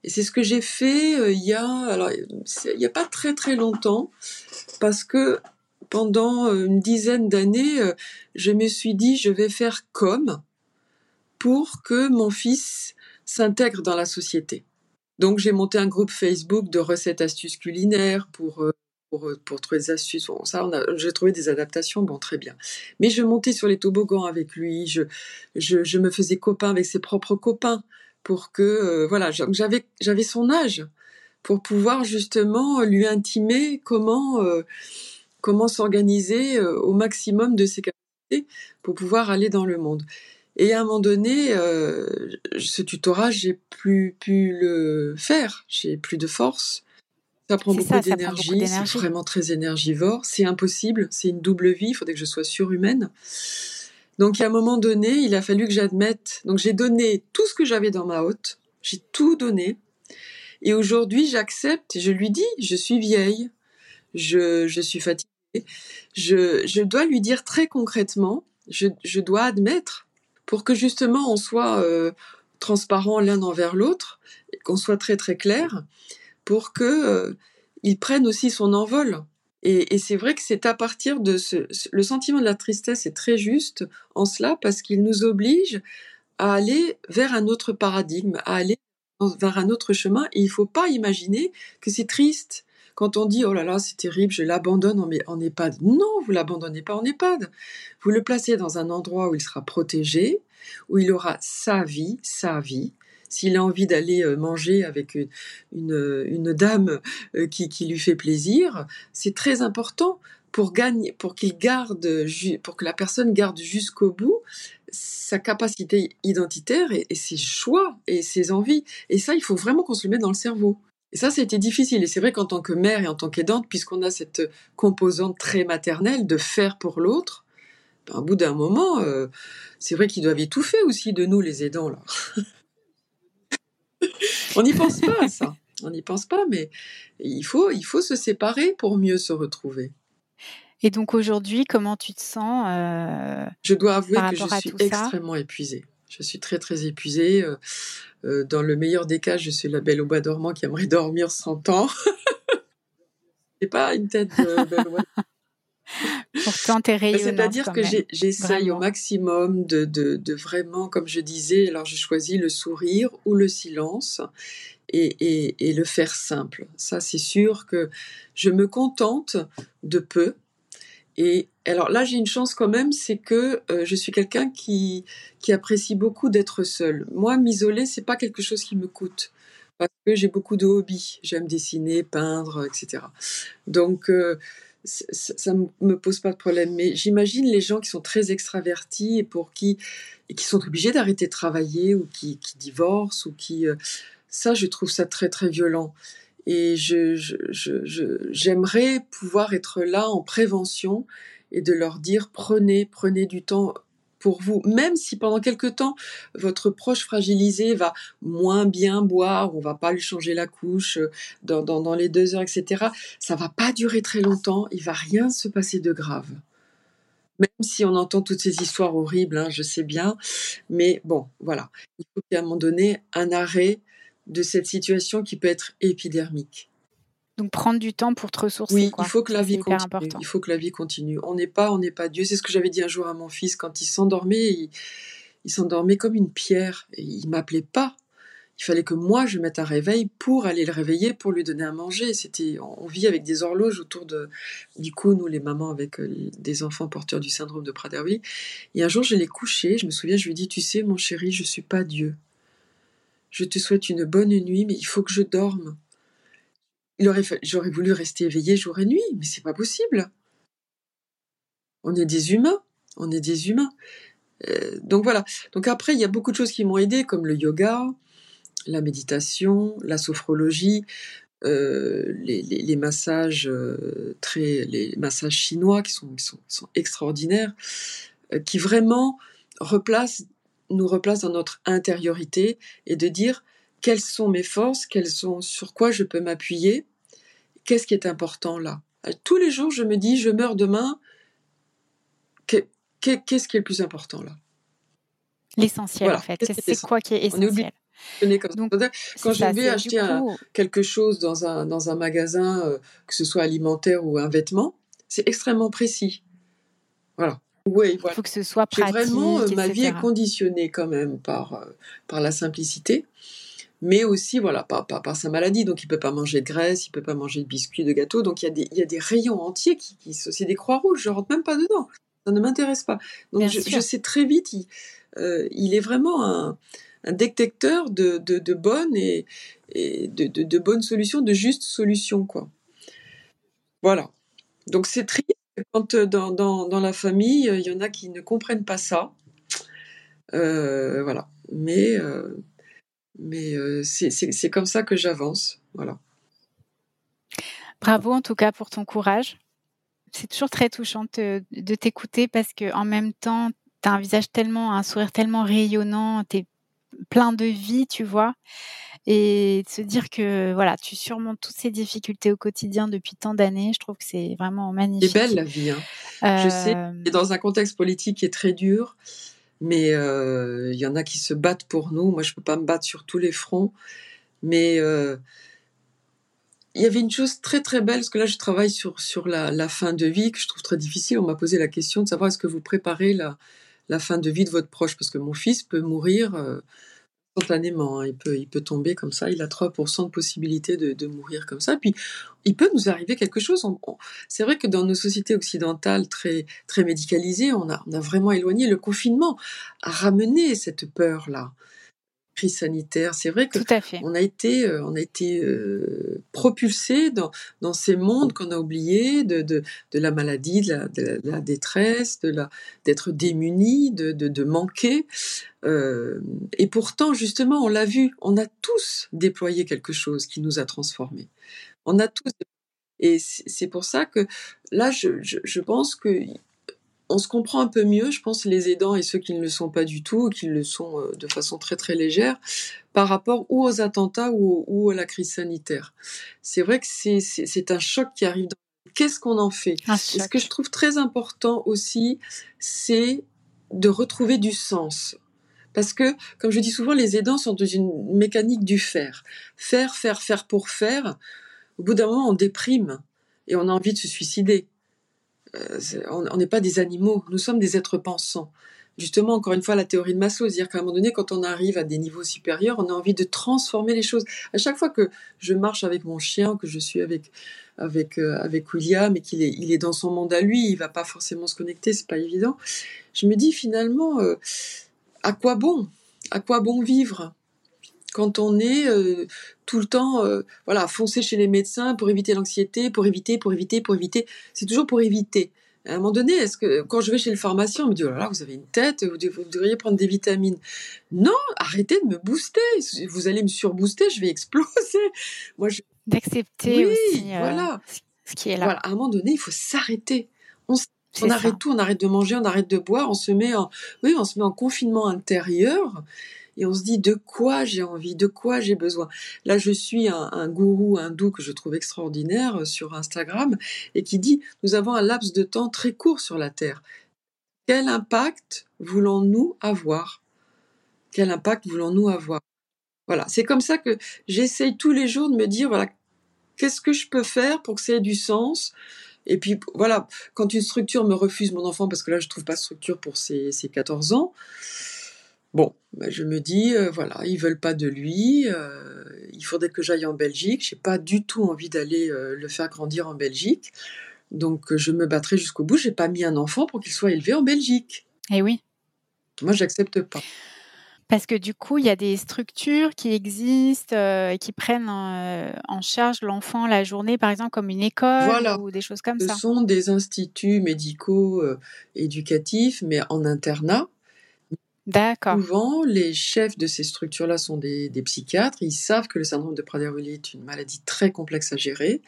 S2: Et c'est ce que j'ai fait euh, il y a, alors, il n'y a pas très très longtemps, parce que pendant euh, une dizaine d'années, euh, je me suis dit, je vais faire comme pour que mon fils s'intègre dans la société. Donc j'ai monté un groupe Facebook de recettes astuces culinaires pour euh, pour, euh, pour, trouver des astuces. Ça, j'ai trouvé des adaptations, bon, très bien. Mais je montais sur les toboggans avec lui, je, je, je me faisais copain avec ses propres copains pour que, euh, voilà, j'avais, j'avais son âge pour pouvoir justement lui intimer comment, comment s'organiser au maximum de ses capacités pour pouvoir aller dans le monde. Et à un moment donné, euh, ce tutorat, j'ai plus pu le faire. J'ai plus de force. Ça prend beaucoup d'énergie. C'est vraiment très énergivore. C'est impossible. C'est une double vie. Il faudrait que je sois surhumaine. Donc, à un moment donné, il a fallu que j'admette. Donc, j'ai donné tout ce que j'avais dans ma haute. J'ai tout donné. Et aujourd'hui, j'accepte. Je lui dis, je suis vieille. Je, je suis fatiguée. Je, je dois lui dire très concrètement, je, je dois admettre pour que justement on soit euh, transparent l'un envers l'autre, qu'on soit très très clair, pour que euh, prenne aussi son envol. Et, c'est vrai que c'est à partir de ce, le sentiment de la tristesse est très juste en cela parce qu'il nous oblige à aller vers un autre paradigme, à aller vers un autre chemin. Et il ne faut pas imaginer que c'est triste quand on dit oh là là, c'est terrible, je l'abandonne en, EHPAD. Non, vous l'abandonnez pas en EHPAD. Vous le placez dans un endroit où il sera protégé, où il aura sa vie, sa vie. S'il a envie d'aller euh, manger avec une, dame euh, qui, lui fait plaisir, c'est très important pour gagner, pour qu'il garde, pour que la personne garde jusqu'au bout sa capacité identitaire et, et, ses choix et ses envies. Et ça, il faut vraiment qu'on se le mette dans le cerveau. Et ça, c'était difficile. Et c'est vrai qu'en tant que mère et en tant qu'aidante, puisqu'on a cette composante très maternelle de faire pour l'autre, ben, au bout d'un moment, euh, c'est vrai qu'ils doivent étouffer aussi de nous, les aidants. Là. On n'y pense pas à ça. On n'y pense pas, mais il faut, il faut se séparer pour mieux se retrouver.
S1: Et donc aujourd'hui, comment tu te sens euh,
S2: Je dois avouer que je suis extrêmement épuisée. Je suis très très épuisée. Euh, euh, dans le meilleur des cas, je suis la belle au bois dormant qui aimerait dormir 100 ans. C'est pas une tête de belle au bois.
S1: Pourtant, t'es rayonnante.
S2: C'est-à-dire que j'essaye au maximum de, de, de, vraiment, comme je disais, alors je choisis le sourire ou le silence et, et, et le faire simple. Ça, c'est sûr que je me contente de peu et alors là, j'ai une chance quand même, c'est que euh, je suis quelqu'un qui, qui apprécie beaucoup d'être seul. Moi, m'isoler, c'est pas quelque chose qui me coûte parce que j'ai beaucoup de hobbies. J'aime dessiner, peindre, etc. Donc euh, ça ne me pose pas de problème. Mais j'imagine les gens qui sont très extravertis et pour qui et qui sont obligés d'arrêter de travailler ou qui, qui divorcent ou qui euh, ça, je trouve ça très très violent. Et j'aimerais pouvoir être là en prévention et de leur dire prenez, prenez du temps pour vous, même si pendant quelque temps votre proche fragilisé va moins bien boire, on va pas lui changer la couche euh, dans, dans, les deux heures, etc. Ça va pas durer très longtemps, il va rien se passer de grave. Même si on entend toutes ces histoires horribles, hein, je sais bien, mais bon, voilà, il faut qu'à un moment donné un arrêt de cette situation qui peut être épidermique.
S1: Donc prendre du temps pour te ressourcer.
S2: Oui, il faut que la vie continue. Il faut que la vie continue. On n'est pas, on n'est pas Dieu. C'est ce que j'avais dit un jour à mon fils quand il s'endormait. Il, s'endormait comme une pierre. Et il m'appelait pas. Il fallait que moi je mette un réveil pour aller le réveiller, pour lui donner à manger. C'était, on vit avec des horloges autour de, du coup, nous les mamans avec euh, des enfants porteurs du syndrome de Prader-Willi. Et un jour je l'ai couché. Je me souviens, je lui ai dit, tu sais, mon chéri, je suis pas Dieu. Je te souhaite une bonne nuit, mais il faut que je dorme j'aurais voulu rester éveillé jour et nuit, mais c'est pas possible. On est des humains, on est des humains. Euh, donc voilà. Donc après, il y a beaucoup de choses qui m'ont aidé, comme le yoga, la méditation, la sophrologie, euh, les, massages euh, très, les massages chinois qui sont, sont, extraordinaires, qui vraiment replacent, nous replacent dans notre intériorité et de dire quelles sont mes forces, quelles sont, sur quoi je peux m'appuyer, qu'est-ce qui est important là. Tous les jours, je me dis, je meurs demain, qu'est-ce qui est le plus important là?
S1: L'essentiel en fait, c'est quoi qui est essentiel?
S2: Quand je vais acheter quelque chose dans un, dans un magasin, euh, que ce soit alimentaire ou un vêtement, c'est extrêmement précis. Voilà.
S1: Oui, Il faut que ce soit pratique.
S2: Vraiment, euh, ma vie est conditionnée quand même par, euh, par la simplicité mais aussi voilà par, par, sa maladie. Donc il peut pas manger de graisse, il peut pas manger de biscuits, de gâteaux. Donc il y a des, il y a des rayons entiers qui, qui c'est des croix rouges. Je rentre même pas dedans. Ça ne m'intéresse pas. Donc je, sais très vite, il, euh, il est vraiment un, un détecteur de, de, de bonnes et, et de, de, bonnes solutions, de justes solutions quoi. Voilà. Donc c'est triste quand euh, dans, la famille il y en a qui ne comprennent pas ça. Euh, voilà. Mais euh, mais c'est comme ça que j'avance. Voilà.
S1: Bravo en tout cas pour ton courage. C'est toujours très touchant de, t'écouter parce que en même temps, tu as un visage tellement, un sourire tellement rayonnant, plein de vie, tu vois? Et de se dire que voilà, tu surmontes toutes ces difficultés au quotidien depuis tant d'années, je trouve que c'est vraiment magnifique.
S2: C'est belle la vie. Hein. Je sais, et dans un contexte politique qui est très dur, mais euh, il y en a qui se battent pour nous. Moi, je peux pas me battre sur tous les fronts, mais euh, il y avait une chose très très belle, parce que là je travaille sur, sur la, la fin de vie, que je trouve très difficile. On m'a posé la question de savoir est-ce que vous préparez la, la fin de vie de votre proche, parce que mon fils peut mourir euh, spontanément. Hein. Il, peut, il peut tomber comme ça. Il a 3% de possibilité de, mourir comme ça. Puis, il peut nous arriver quelque chose. c'est vrai que dans nos sociétés occidentales très, très médicalisées, on a, on a vraiment éloigné. Le confinement a ramené cette peur-là crise sanitaire. C'est vrai que on a été, euh, on a été euh, propulsé dans, dans ces mondes qu'on a oubliés de, de, de, la maladie, de la, de la détresse, de la d'être démuni, de, de, de manquer. Euh, et pourtant, justement, on l'a vu, on a tous déployé quelque chose qui nous a transformés. On a tous. Et c'est pour ça que là, je, je, je pense que on se comprend un peu mieux, je pense, les aidants et ceux qui ne le sont pas du tout, ou qui le sont euh, de façon très très légère, par rapport ou aux attentats ou, à la crise sanitaire. C'est vrai que c'est un choc qui arrive. Qu'est-ce qu'on en fait? Et Ce que je trouve très important aussi, c'est de retrouver du sens. Parce que, comme je dis souvent, les aidants sont dans une mécanique du faire. Faire, faire, faire pour faire. Au bout d'un moment, on déprime et on a envie de se suicider. Euh, on n'est pas des animaux, nous sommes des êtres pensants. Justement, encore une fois, la théorie de Maslow, c'est-à-dire qu'à un moment donné, quand on arrive à des niveaux supérieurs, on a envie de transformer les choses. À chaque fois que je marche avec mon chien, que je suis avec avec euh, avec William et qu'il est il est dans son monde à lui, il va pas forcément se connecter, c'est pas évident. Je me dis finalement, euh, à quoi bon? À quoi bon vivre? Quand on est tout le temps, euh, voilà, foncer chez les médecins pour éviter l'anxiété, pour éviter, pour éviter, pour éviter. C'est toujours pour éviter. À un moment donné, est-ce que quand je vais chez le pharmacien, on me dit oh là là, vous avez une tête, vous, devriez prendre des vitamines. Non, arrêtez de me booster. Vous allez me surbooster, je vais exploser.
S1: Moi, je... d'accepter aussi
S2: euh, voilà.
S1: ce qui est là.
S2: Voilà, à un moment donné, il faut s'arrêter. On On arrête tout, on arrête de manger, on arrête de boire, on se met en, oui, on se met en confinement intérieur et on se dit de quoi j'ai envie, de quoi j'ai besoin? Là, je suis un, un, gourou hindou que je trouve extraordinaire euh, sur Instagram et qui dit nous avons un laps de temps très court sur la Terre. Quel impact voulons-nous avoir? Quel impact voulons-nous avoir? Voilà, c'est comme ça que j'essaye tous les jours de me dire voilà qu'est-ce que je peux faire pour que ça ait du sens? Et puis voilà, quand une structure me refuse mon enfant, parce que là je trouve pas de structure pour ses, ses 14 ans, Bon, bah, je me dis, euh, voilà, ils veulent pas de lui, euh, il faudrait que j'aille en Belgique. J'ai pas du tout envie d'aller euh, le faire grandir en Belgique. Donc je me battrai jusqu'au bout. J'ai pas mis un enfant pour qu'il soit élevé en Belgique.
S1: Eh oui.
S2: Moi, j'accepte pas.
S1: Parce que du coup, il y a des structures qui existent et qui prennent en charge l'enfant la journée, par exemple, comme une école ou des choses comme ça.
S2: Ce sont des instituts médicaux éducatifs, mais en internat.
S1: D'accord.
S2: Souvent, les chefs de ces structures-là sont des, psychiatres. Ils savent que le syndrome de Prader-Willi est une maladie très complexe à gérer,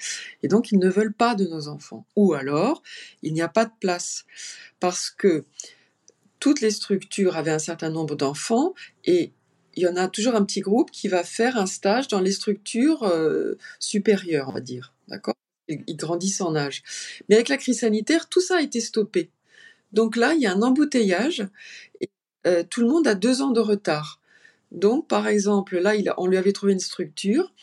S2: et donc ils ne veulent pas de nos enfants. Ou alors, il n'y a pas de place parce que toutes les structures avaient un certain nombre d'enfants et il y en a toujours un petit groupe qui va faire un stage dans les structures euh, supérieures, on va dire. D'accord? Ils grandissent en âge. Mais avec la crise sanitaire, tout ça a été stoppé. Donc là, il y a un embouteillage euh, tout le monde a deux ans de retard. Donc, par exemple, là, on lui avait trouvé une structure,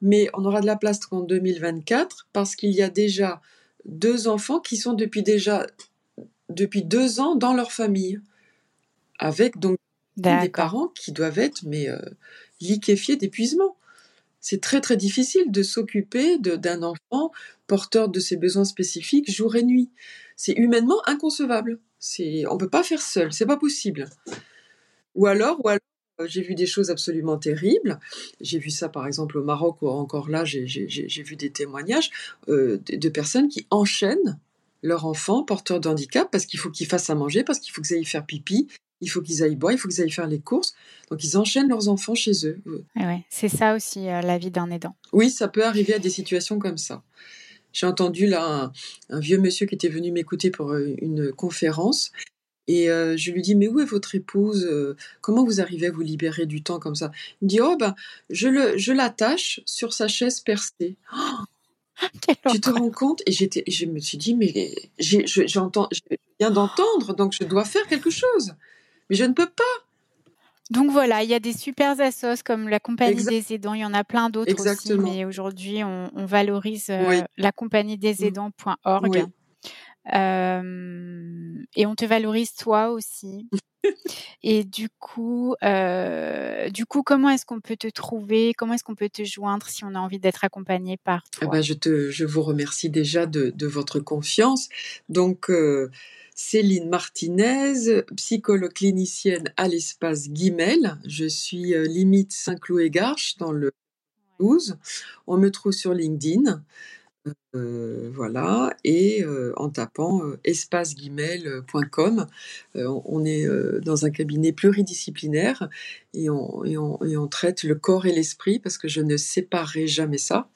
S2: mais on aura de la place qu'en 2024 parce qu'il y a déjà deux enfants qui sont depuis déjà depuis deux ans dans leur famille, avec donc des parents qui doivent être mais euh, liquéfiés d'épuisement. C'est très très difficile de s'occuper d'un enfant porteur de ses besoins spécifiques jour et nuit. C'est humainement inconcevable. C'est, on peut pas faire seul, c'est pas possible. Ou alors, ou alors euh, j'ai vu des choses absolument terribles. J'ai vu ça par exemple au Maroc, ou encore là, j'ai, vu des témoignages euh, de, personnes qui enchaînent leur enfant porteur de handicap parce qu'il faut qu'ils fassent à manger, parce qu'il faut qu'ils aillent faire pipi, il faut qu'ils aillent boire, il faut qu'ils aillent faire les courses. Donc ils enchaînent leurs enfants chez eux.
S1: Ouais, c'est ça aussi euh, la vie d'un aidant.
S2: Oui, ça peut arriver à des situations comme ça. J'ai entendu là un, vieux monsieur qui était venu m'écouter pour euh, une conférence. Et euh, je lui dis, mais où est votre épouse euh, Comment vous arrivez à vous libérer du temps comme ça? Il me dit, oh ben, je, le, je l'attache sur sa chaise percée. tu te rends compte? Et j'étais, je me suis dit, mais j'entends, je viens d'entendre, donc je dois faire quelque chose. Mais je ne peux pas.
S1: Donc voilà, il y a des super assos comme la compagnie des aidants, il y en a plein d'autres aussi, mais aujourd'hui on, valorise euh, la compagnie des mmh. aidants.org. Euh, et on te valorise toi aussi. et du coup, euh, du coup, comment est-ce qu'on peut te trouver? Comment est-ce qu'on peut te joindre si on a envie d'être accompagné par
S2: eh toi? ben, je, te, je vous remercie déjà de, de votre confiance. Donc, Céline Martinez, psychologue clinicienne à l'espace Guimel. Je suis euh, limite Saint-Cloud-et-Garches dans le 12. On me trouve sur LinkedIn. Euh, voilà, et euh, en tapant espaceguimel.com, on est dans un cabinet pluridisciplinaire et on, et, on, traite le corps et l'esprit parce que je ne séparerai jamais ça,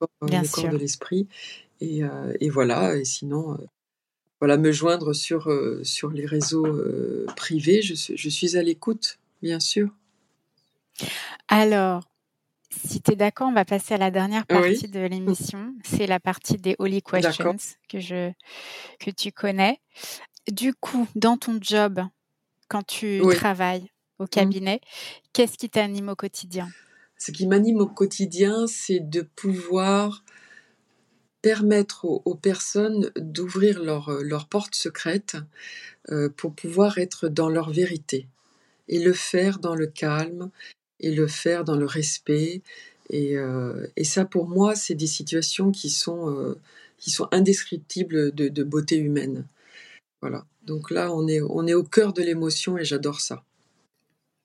S2: le corps, de l'esprit. Et, et, voilà, et sinon, voilà, me joindre sur, euh, sur les réseaux euh, privés. Je, je, suis à l'écoute, bien sûr.
S1: Alors, si tu es d'accord, on va passer à la dernière partie de l'émission. C'est la partie des Holy Questions que, je, que tu connais. Du coup, dans ton job, quand tu travailles au mmh. cabinet, qu'est-ce qui t'anime au quotidien?
S2: Ce qui m'anime au quotidien, c'est de pouvoir permettre aux, personnes d'ouvrir leur, euh, leur porte secrète euh, pour pouvoir être dans leur vérité et le faire dans le calme et le faire dans le respect. Et, euh, et ça, pour moi, c'est des situations qui sont, qui sont indescriptibles de, de, beauté humaine. Voilà. Donc là, on est, on est au cœur de l'émotion et j'adore ça.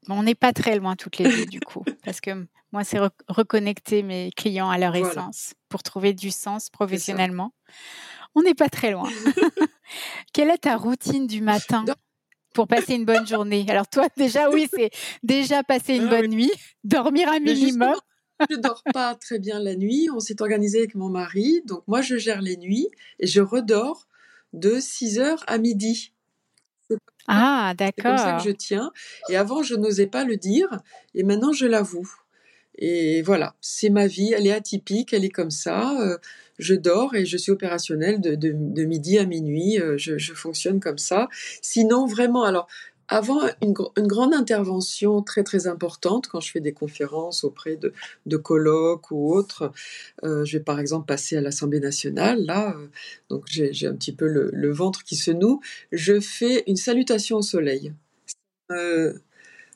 S1: On n'est pas très loin toutes les deux, du coup, parce que moi, c'est reconnecter mes clients à leur essence pour trouver du sens professionnellement. On n'est pas très loin. Quelle est ta routine du matin? Pour passer une bonne journée Alors toi, déjà, oui, c'est déjà passer une bonne nuit, dormir un minimum.
S2: je dors pas très bien la nuit. On s'est organisé avec mon mari, donc moi je gère les nuits et je redors de 6 heures à midi.
S1: Ah,
S2: C'est comme ça que
S1: d'accord.
S2: je tiens. Et avant, je n'osais pas le dire, et maintenant, je l'avoue. Et voilà, c'est ma vie, elle est atypique, elle est comme ça. euh, je dors et je suis opérationnelle de, midi à minuit, euh, je, fonctionne comme ça. Sinon, vraiment, alors, avant une, gr- une grande intervention très très importante, quand je fais des conférences auprès de, colloques ou autres, euh, je vais par exemple passer à l'Assemblée nationale, là, euh, donc j'ai un petit peu le, ventre qui se noue, je fais une salutation au soleil.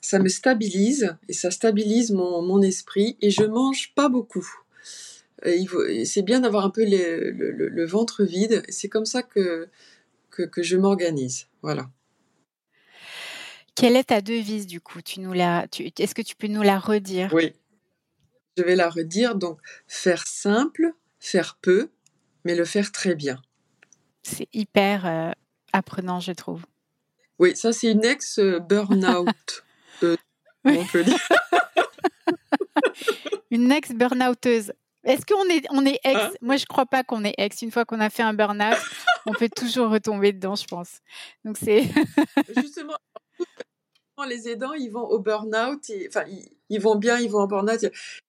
S2: Ça me stabilise et ça stabilise mon, mon esprit et je mange pas beaucoup. Et il faut- et C'est bien d'avoir un peu les- le, le- le ventre vide. C'est comme ça que, que, que je m'organise. Voilà.
S1: Quelle est ta devise du coup? Tu nous la, tu, est-ce que tu peux nous la redire?
S2: Oui, je vais la redire. Donc, faire simple, faire peu, mais le faire très bien.
S1: C'est hyper euh, apprenant, je trouve.
S2: Oui, ça c'est une ex-burnout. euh,
S1: Oui.
S2: on peut dire.
S1: Une ex burnouteuse. Est-ce qu'on est, on est ex?
S2: Hein?
S1: Moi, je crois pas qu'on est ex. Une fois qu'on a fait un burn-out, on peut toujours retomber dedans, je pense. Donc c'est
S2: Justement, les aidants, ils vont au burn-out, enfin, ils, ils vont bien, ils vont en burn-out.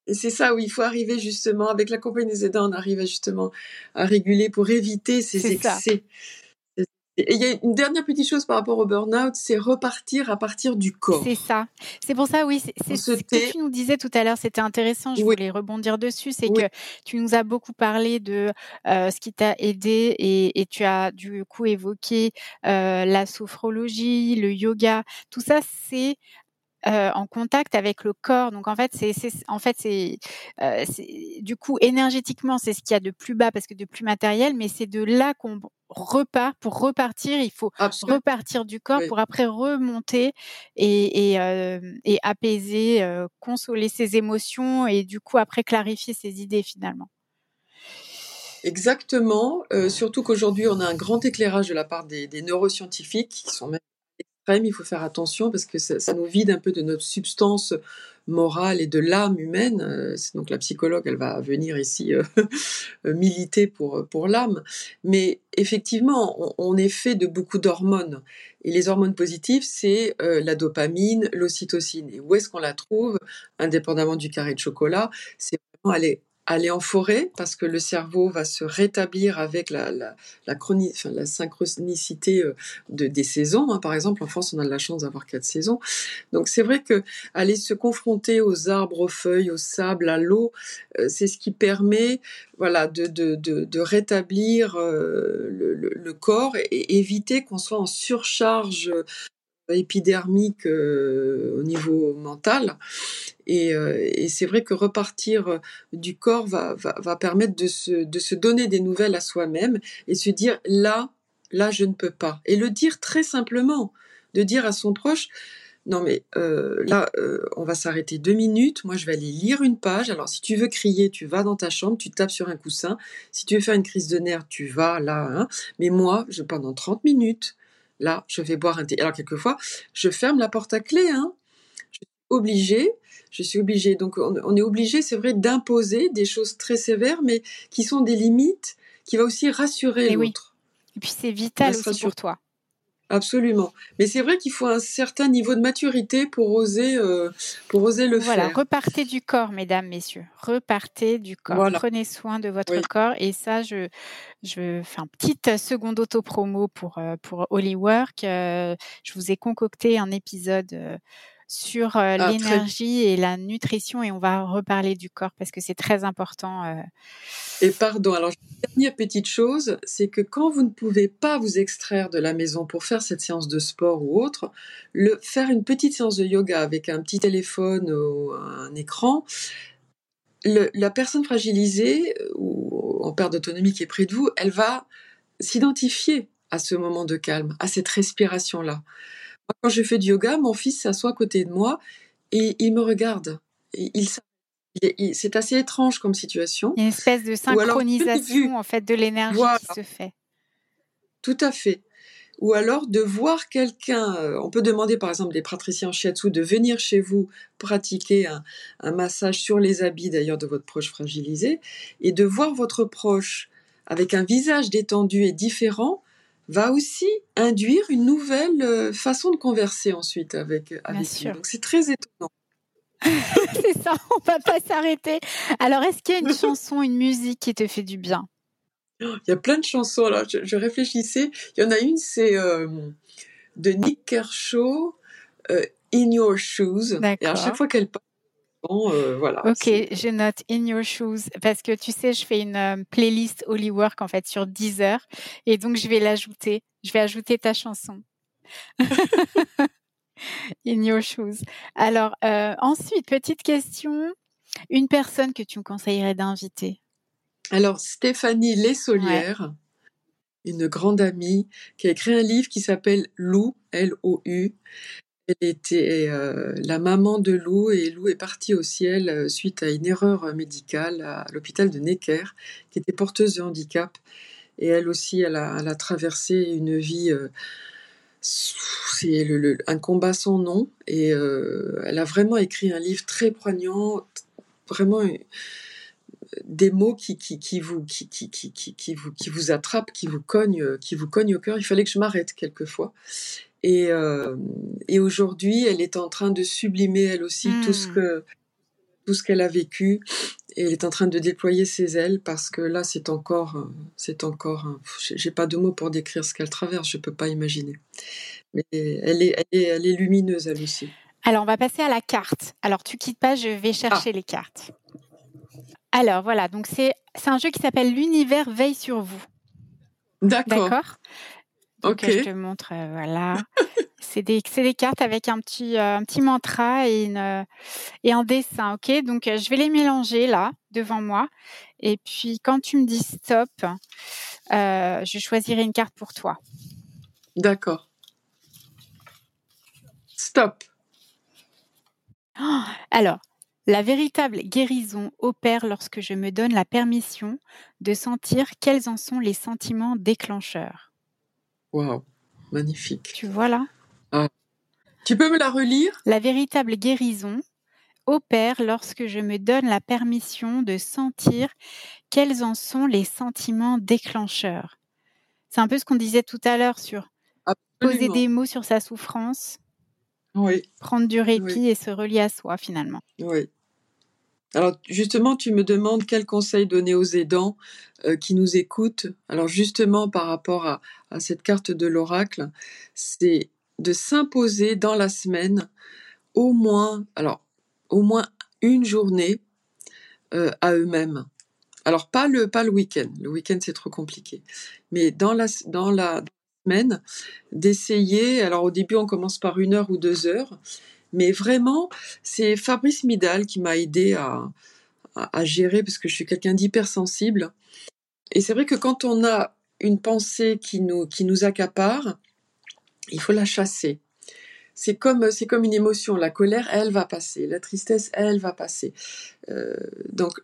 S2: Et c'est ça où il faut arriver justement, avec la compagnie des aidants, on arrive justement à réguler pour éviter ces
S1: ça.
S2: Il y a une dernière petite chose par rapport au burn-out, c'est repartir à partir du corps.
S1: C'est ça. C'est pour ça, oui. C'est ce que tu nous disais tout à l'heure. C'était intéressant. Je
S2: Oui,
S1: voulais rebondir dessus. C'est
S2: oui,
S1: que tu nous as beaucoup parlé de euh, ce qui t'a aidé et, et tu as du coup évoqué euh, la sophrologie, le yoga. Tout ça, c'est euh, en contact avec le corps. Donc en fait, c'est en fait c'est euh, c'est- du coup énergétiquement c'est ce qu'il y a de plus bas parce que de plus matériel, mais c'est de là qu'on repart pour repartir. Il faut
S2: absolument.
S1: repartir du corps
S2: Oui.
S1: pour après remonter et et, euh, et apaiser, consoler ses émotions et du coup après clarifier ses idées finalement.
S2: Exactement. euh, surtout qu'aujourd'hui, on a un grand éclairage de la part des, des neuroscientifiques qui sont même extrêmes. Il faut faire attention parce que ça, nous vide un peu de notre substance morale et de l'âme humaine. Euh, c'est donc la psychologue, elle va venir ici euh, militer pour, pour l'âme. Mais effectivement, on, est fait de beaucoup d'hormones. Et les hormones positives, c'est euh, la dopamine, l'ocytocine. Et où est-ce qu'on la trouve, indépendamment du carré de chocolat C'est vraiment aller aller en forêt parce que le cerveau va se rétablir avec la, la, la, chroni- enfin, la synchronicité euh, de, des saisons. hein. Par exemple, en France, on a de la chance d'avoir quatre saisons. Donc c'est vrai que aller se confronter aux arbres, aux feuilles, au sable, à l'eau, euh, c'est ce qui permet voilà, de, de, de, rétablir euh, le, corps et éviter qu'on soit en surcharge épidermique euh, au niveau mental. Et, euh, et c'est vrai que repartir du corps va, permettre de se, de se donner des nouvelles à soi-même et se dire là, là, je ne peux pas. Et le dire très simplement, de dire à son proche, non mais euh, là, euh, on va s'arrêter deux minutes, moi je vais aller lire une page. Alors si tu veux crier, tu vas dans ta chambre, tu tapes sur un coussin. Si tu veux faire une crise de nerfs, tu vas là. Hein. Mais moi, je, pendant 30 minutes, là, je vais boire un thé. Alors quelquefois, je ferme la porte à clé. Hein. Je suis obligée je suis obligée. Donc on, on est obligé, c'est vrai, d'imposer des choses très sévères, mais qui sont des limites, qui va aussi rassurer l'autre.
S1: Oui. Et puis c'est vital aussi pour toi.
S2: Absolument. Mais c'est vrai qu'il faut un certain niveau de maturité pour oser, euh, pour oser le
S1: voilà,
S2: faire.
S1: repartez du corps, mesdames, messieurs. Repartez du corps.
S2: Voilà.
S1: Prenez soin de votre
S2: Oui.
S1: corps. Et ça, je, je fais un petite seconde auto-promo pour, euh, pour Holywork. Euh, je vous ai concocté un épisode euh, sur euh,
S2: Ah,
S1: l'énergie et la nutrition et on va reparler du corps parce que c'est très important. euh.
S2: Et pardon, alors dernière petite chose, c'est que quand vous ne pouvez pas vous extraire de la maison pour faire cette séance de sport ou autre, le, faire une petite séance de yoga avec un petit téléphone ou un écran, le, la personne fragilisée ou en perte d'autonomie qui est près de vous, elle va s'identifier à ce moment de calme, à cette respiration-là. Quand je fais du yoga, mon fils s'assoit à côté de moi et il me regarde. Et il, il c'est assez étrange comme situation.
S1: Il y a une espèce de synchronisation alors, en fait de l'énergie voilà. qui se fait.
S2: Tout à fait. Ou alors de voir quelqu'un, on peut demander par exemple des praticiens en shiatsu de venir chez vous pratiquer un, un massage sur les habits d'ailleurs de votre proche fragilisé et de voir votre proche avec un visage détendu et différent, va aussi induire une nouvelle euh, façon de converser ensuite avec, avec lui. Donc c'est très étonnant.
S1: c'est ça, on va pas s'arrêter. Alors, est-ce qu'il y a une chanson, une musique qui te fait du bien?
S2: Il y a plein de chansons. Alors, je, réfléchissais. Il y en a une, c'est euh, de Nick Kershaw, euh, In Your Shoes. Et à chaque fois qu'elle parle, euh, voilà.
S1: Ok, je note In Your Shoes parce que tu sais, je fais une playlist Holy Work en fait sur Deezer et donc je vais l'ajouter. Je vais ajouter ta chanson. In your shoes. Alors, euh, ensuite, petite question. Une personne que tu me conseillerais d'inviter?
S2: Alors, Stéphanie Lessolière, une grande amie, qui a écrit un livre qui s'appelle Lou, L-O-U. Elle était euh, la maman de Lou et Lou est partie au ciel euh, suite à une erreur médicale à l'hôpital de Necker, qui était porteuse de handicap. Et elle aussi, elle a, traversé une vie c'est un combat sans nom et euh, elle a vraiment écrit un livre très poignant, vraiment euh, des mots qui, qui, qui vous qui, vous qui vous attrapent, qui vous cognent, qui vous cognent au cœur. Il fallait que je m'arrête quelquefois. Et, euh, et aujourd'hui, elle est en train de sublimer elle aussi tout ce hmm. que tout ce qu'elle a vécu. Et elle est en train de déployer ses ailes parce que là c'est encore c'est encore j'ai pas de mots pour décrire ce qu'elle traverse je peux pas imaginer. Mais elle est, elle est, lumineuse elle aussi.
S1: Alors on va passer à la carte. Alors tu quittes pas je vais chercher ah. les cartes. Alors voilà. Donc c'est c'est un jeu qui s'appelle l'univers veille sur vous.
S2: D'accord.
S1: D'accord? Ok je te montre euh, voilà c'est des, des, cartes avec un petit, euh, un petit mantra et, une, euh, et un dessin. Ok, donc euh, je vais les mélanger là devant moi. Et puis quand tu me dis stop, je choisirai une carte pour toi.
S2: D'accord. Stop.
S1: alors, la véritable guérison opère lorsque je me donne la permission de sentir quels en sont les sentiments déclencheurs.
S2: Waouh, magnifique.
S1: Tu vois là?
S2: Ah. Tu peux me la relire?
S1: La véritable guérison opère lorsque je me donne la permission de sentir quels en sont les sentiments déclencheurs. C'est un peu ce qu'on disait tout à l'heure sur poser des mots sur sa souffrance,
S2: oui.
S1: prendre du répit et se relier à soi finalement.
S2: Oui. Alors justement, tu me demandes quel conseil donner aux aidants euh, qui nous écoutent. Alors justement, par rapport à cette carte de l'oracle, c'est de s'imposer dans la semaine au moins, au moins une journée euh, à eux-mêmes. Alors, pas le, week-end. Le week-end, c'est trop compliqué. Mais dans la semaine, d'essayer, alors au début, on commence par une heure ou deux heures, mais vraiment, c'est Fabrice Midal qui m'a aidé à, gérer parce que je suis quelqu'un d'hypersensible. Et c'est vrai que quand on a une pensée qui nous, qui nous accapare, il faut la chasser. C'est comme, c'est comme une émotion. La colère, elle va passer. La tristesse, elle va passer. Euh, donc,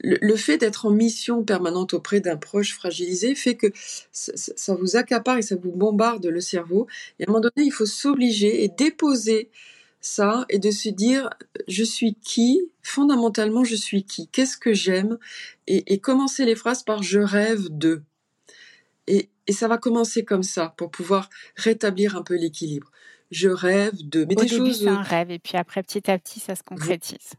S2: le, fait d'être en mission permanente auprès d'un proche fragilisé fait que ça, vous accapare et ça vous bombarde le cerveau. Et à un moment donné, il faut s'obliger et déposer ça et de se dire je suis qui? Fondamentalement je suis qui? Qu'est-ce que j'aime? Et, et commencer les phrases par je rêve de et, et ça va commencer comme ça pour pouvoir rétablir un peu l'équilibre. Je rêve de...
S1: Mais Au des début, c'est un rêve et puis après, petit à petit, ça se concrétise.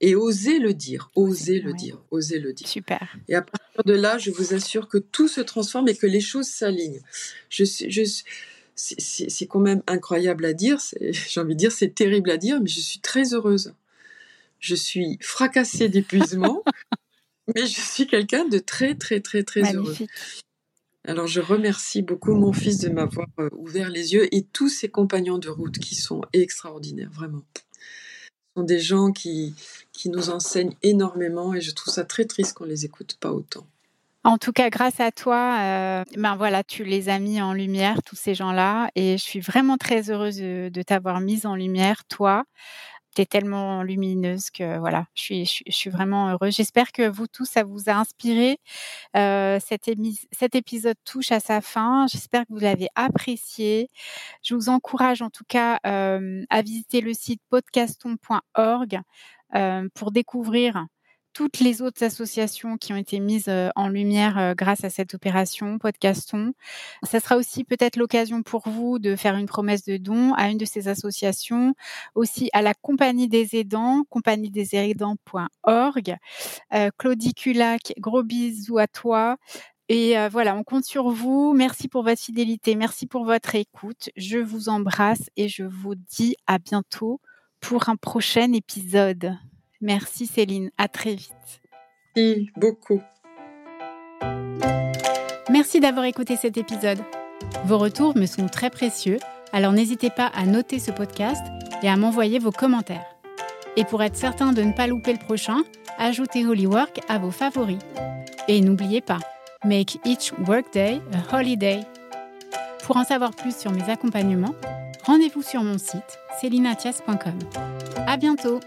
S2: Et oser le dire, oser le dire, oser le dire.
S1: Super.
S2: Et à partir de là, je vous assure que tout se transforme et que les choses s'alignent. Je, je, c'est quand même incroyable à dire, j'ai envie de dire, c'est terrible à dire, mais je suis très heureuse. Je suis fracassée d'épuisement, mais je suis quelqu'un de très, très, très, très Magnifique. heureux. Alors je remercie beaucoup mon fils de m'avoir euh, ouvert les yeux et tous ses compagnons de route qui sont extraordinaires, vraiment. Ce sont des gens qui, qui nous enseignent énormément et je trouve ça très triste qu'on les écoute pas autant.
S1: En tout cas, grâce à toi, euh, ben voilà, tu les as mis en lumière, tous ces gens-là, et je suis vraiment très heureuse de t'avoir mise en lumière, toi, tellement lumineuse que voilà, je suis, je, suis vraiment heureuse. J'espère que vous tous, ça vous a inspiré. Euh, cet, cet épisode touche à sa fin. J'espère que vous l'avez apprécié. Je vous encourage en tout cas euh, à visiter le site podcaston.org euh, pour découvrir toutes les autres associations qui ont été mises en lumière grâce à cette opération Podcaston. Ça sera aussi peut-être l'occasion pour vous de faire une promesse de don à une de ces associations, aussi à la Compagnie des aidants, compagniedesaidants.org. Euh, Claudie Culac, gros bisous à toi. Et voilà, on compte sur vous. Merci pour votre fidélité, merci pour votre écoute. Je vous embrasse et je vous dis à bientôt pour un prochain épisode. Merci Céline, à très vite.
S2: Merci beaucoup.
S1: Merci d'avoir écouté cet épisode. Vos retours me sont très précieux, alors n'hésitez pas à noter ce podcast et à m'envoyer vos commentaires. Et pour être certain de ne pas louper le prochain, ajoutez Holywork à vos favoris. Et n'oubliez pas, make each workday a holiday. Pour en savoir plus sur mes accompagnements, rendez-vous sur mon site celinatias.com. À bientôt!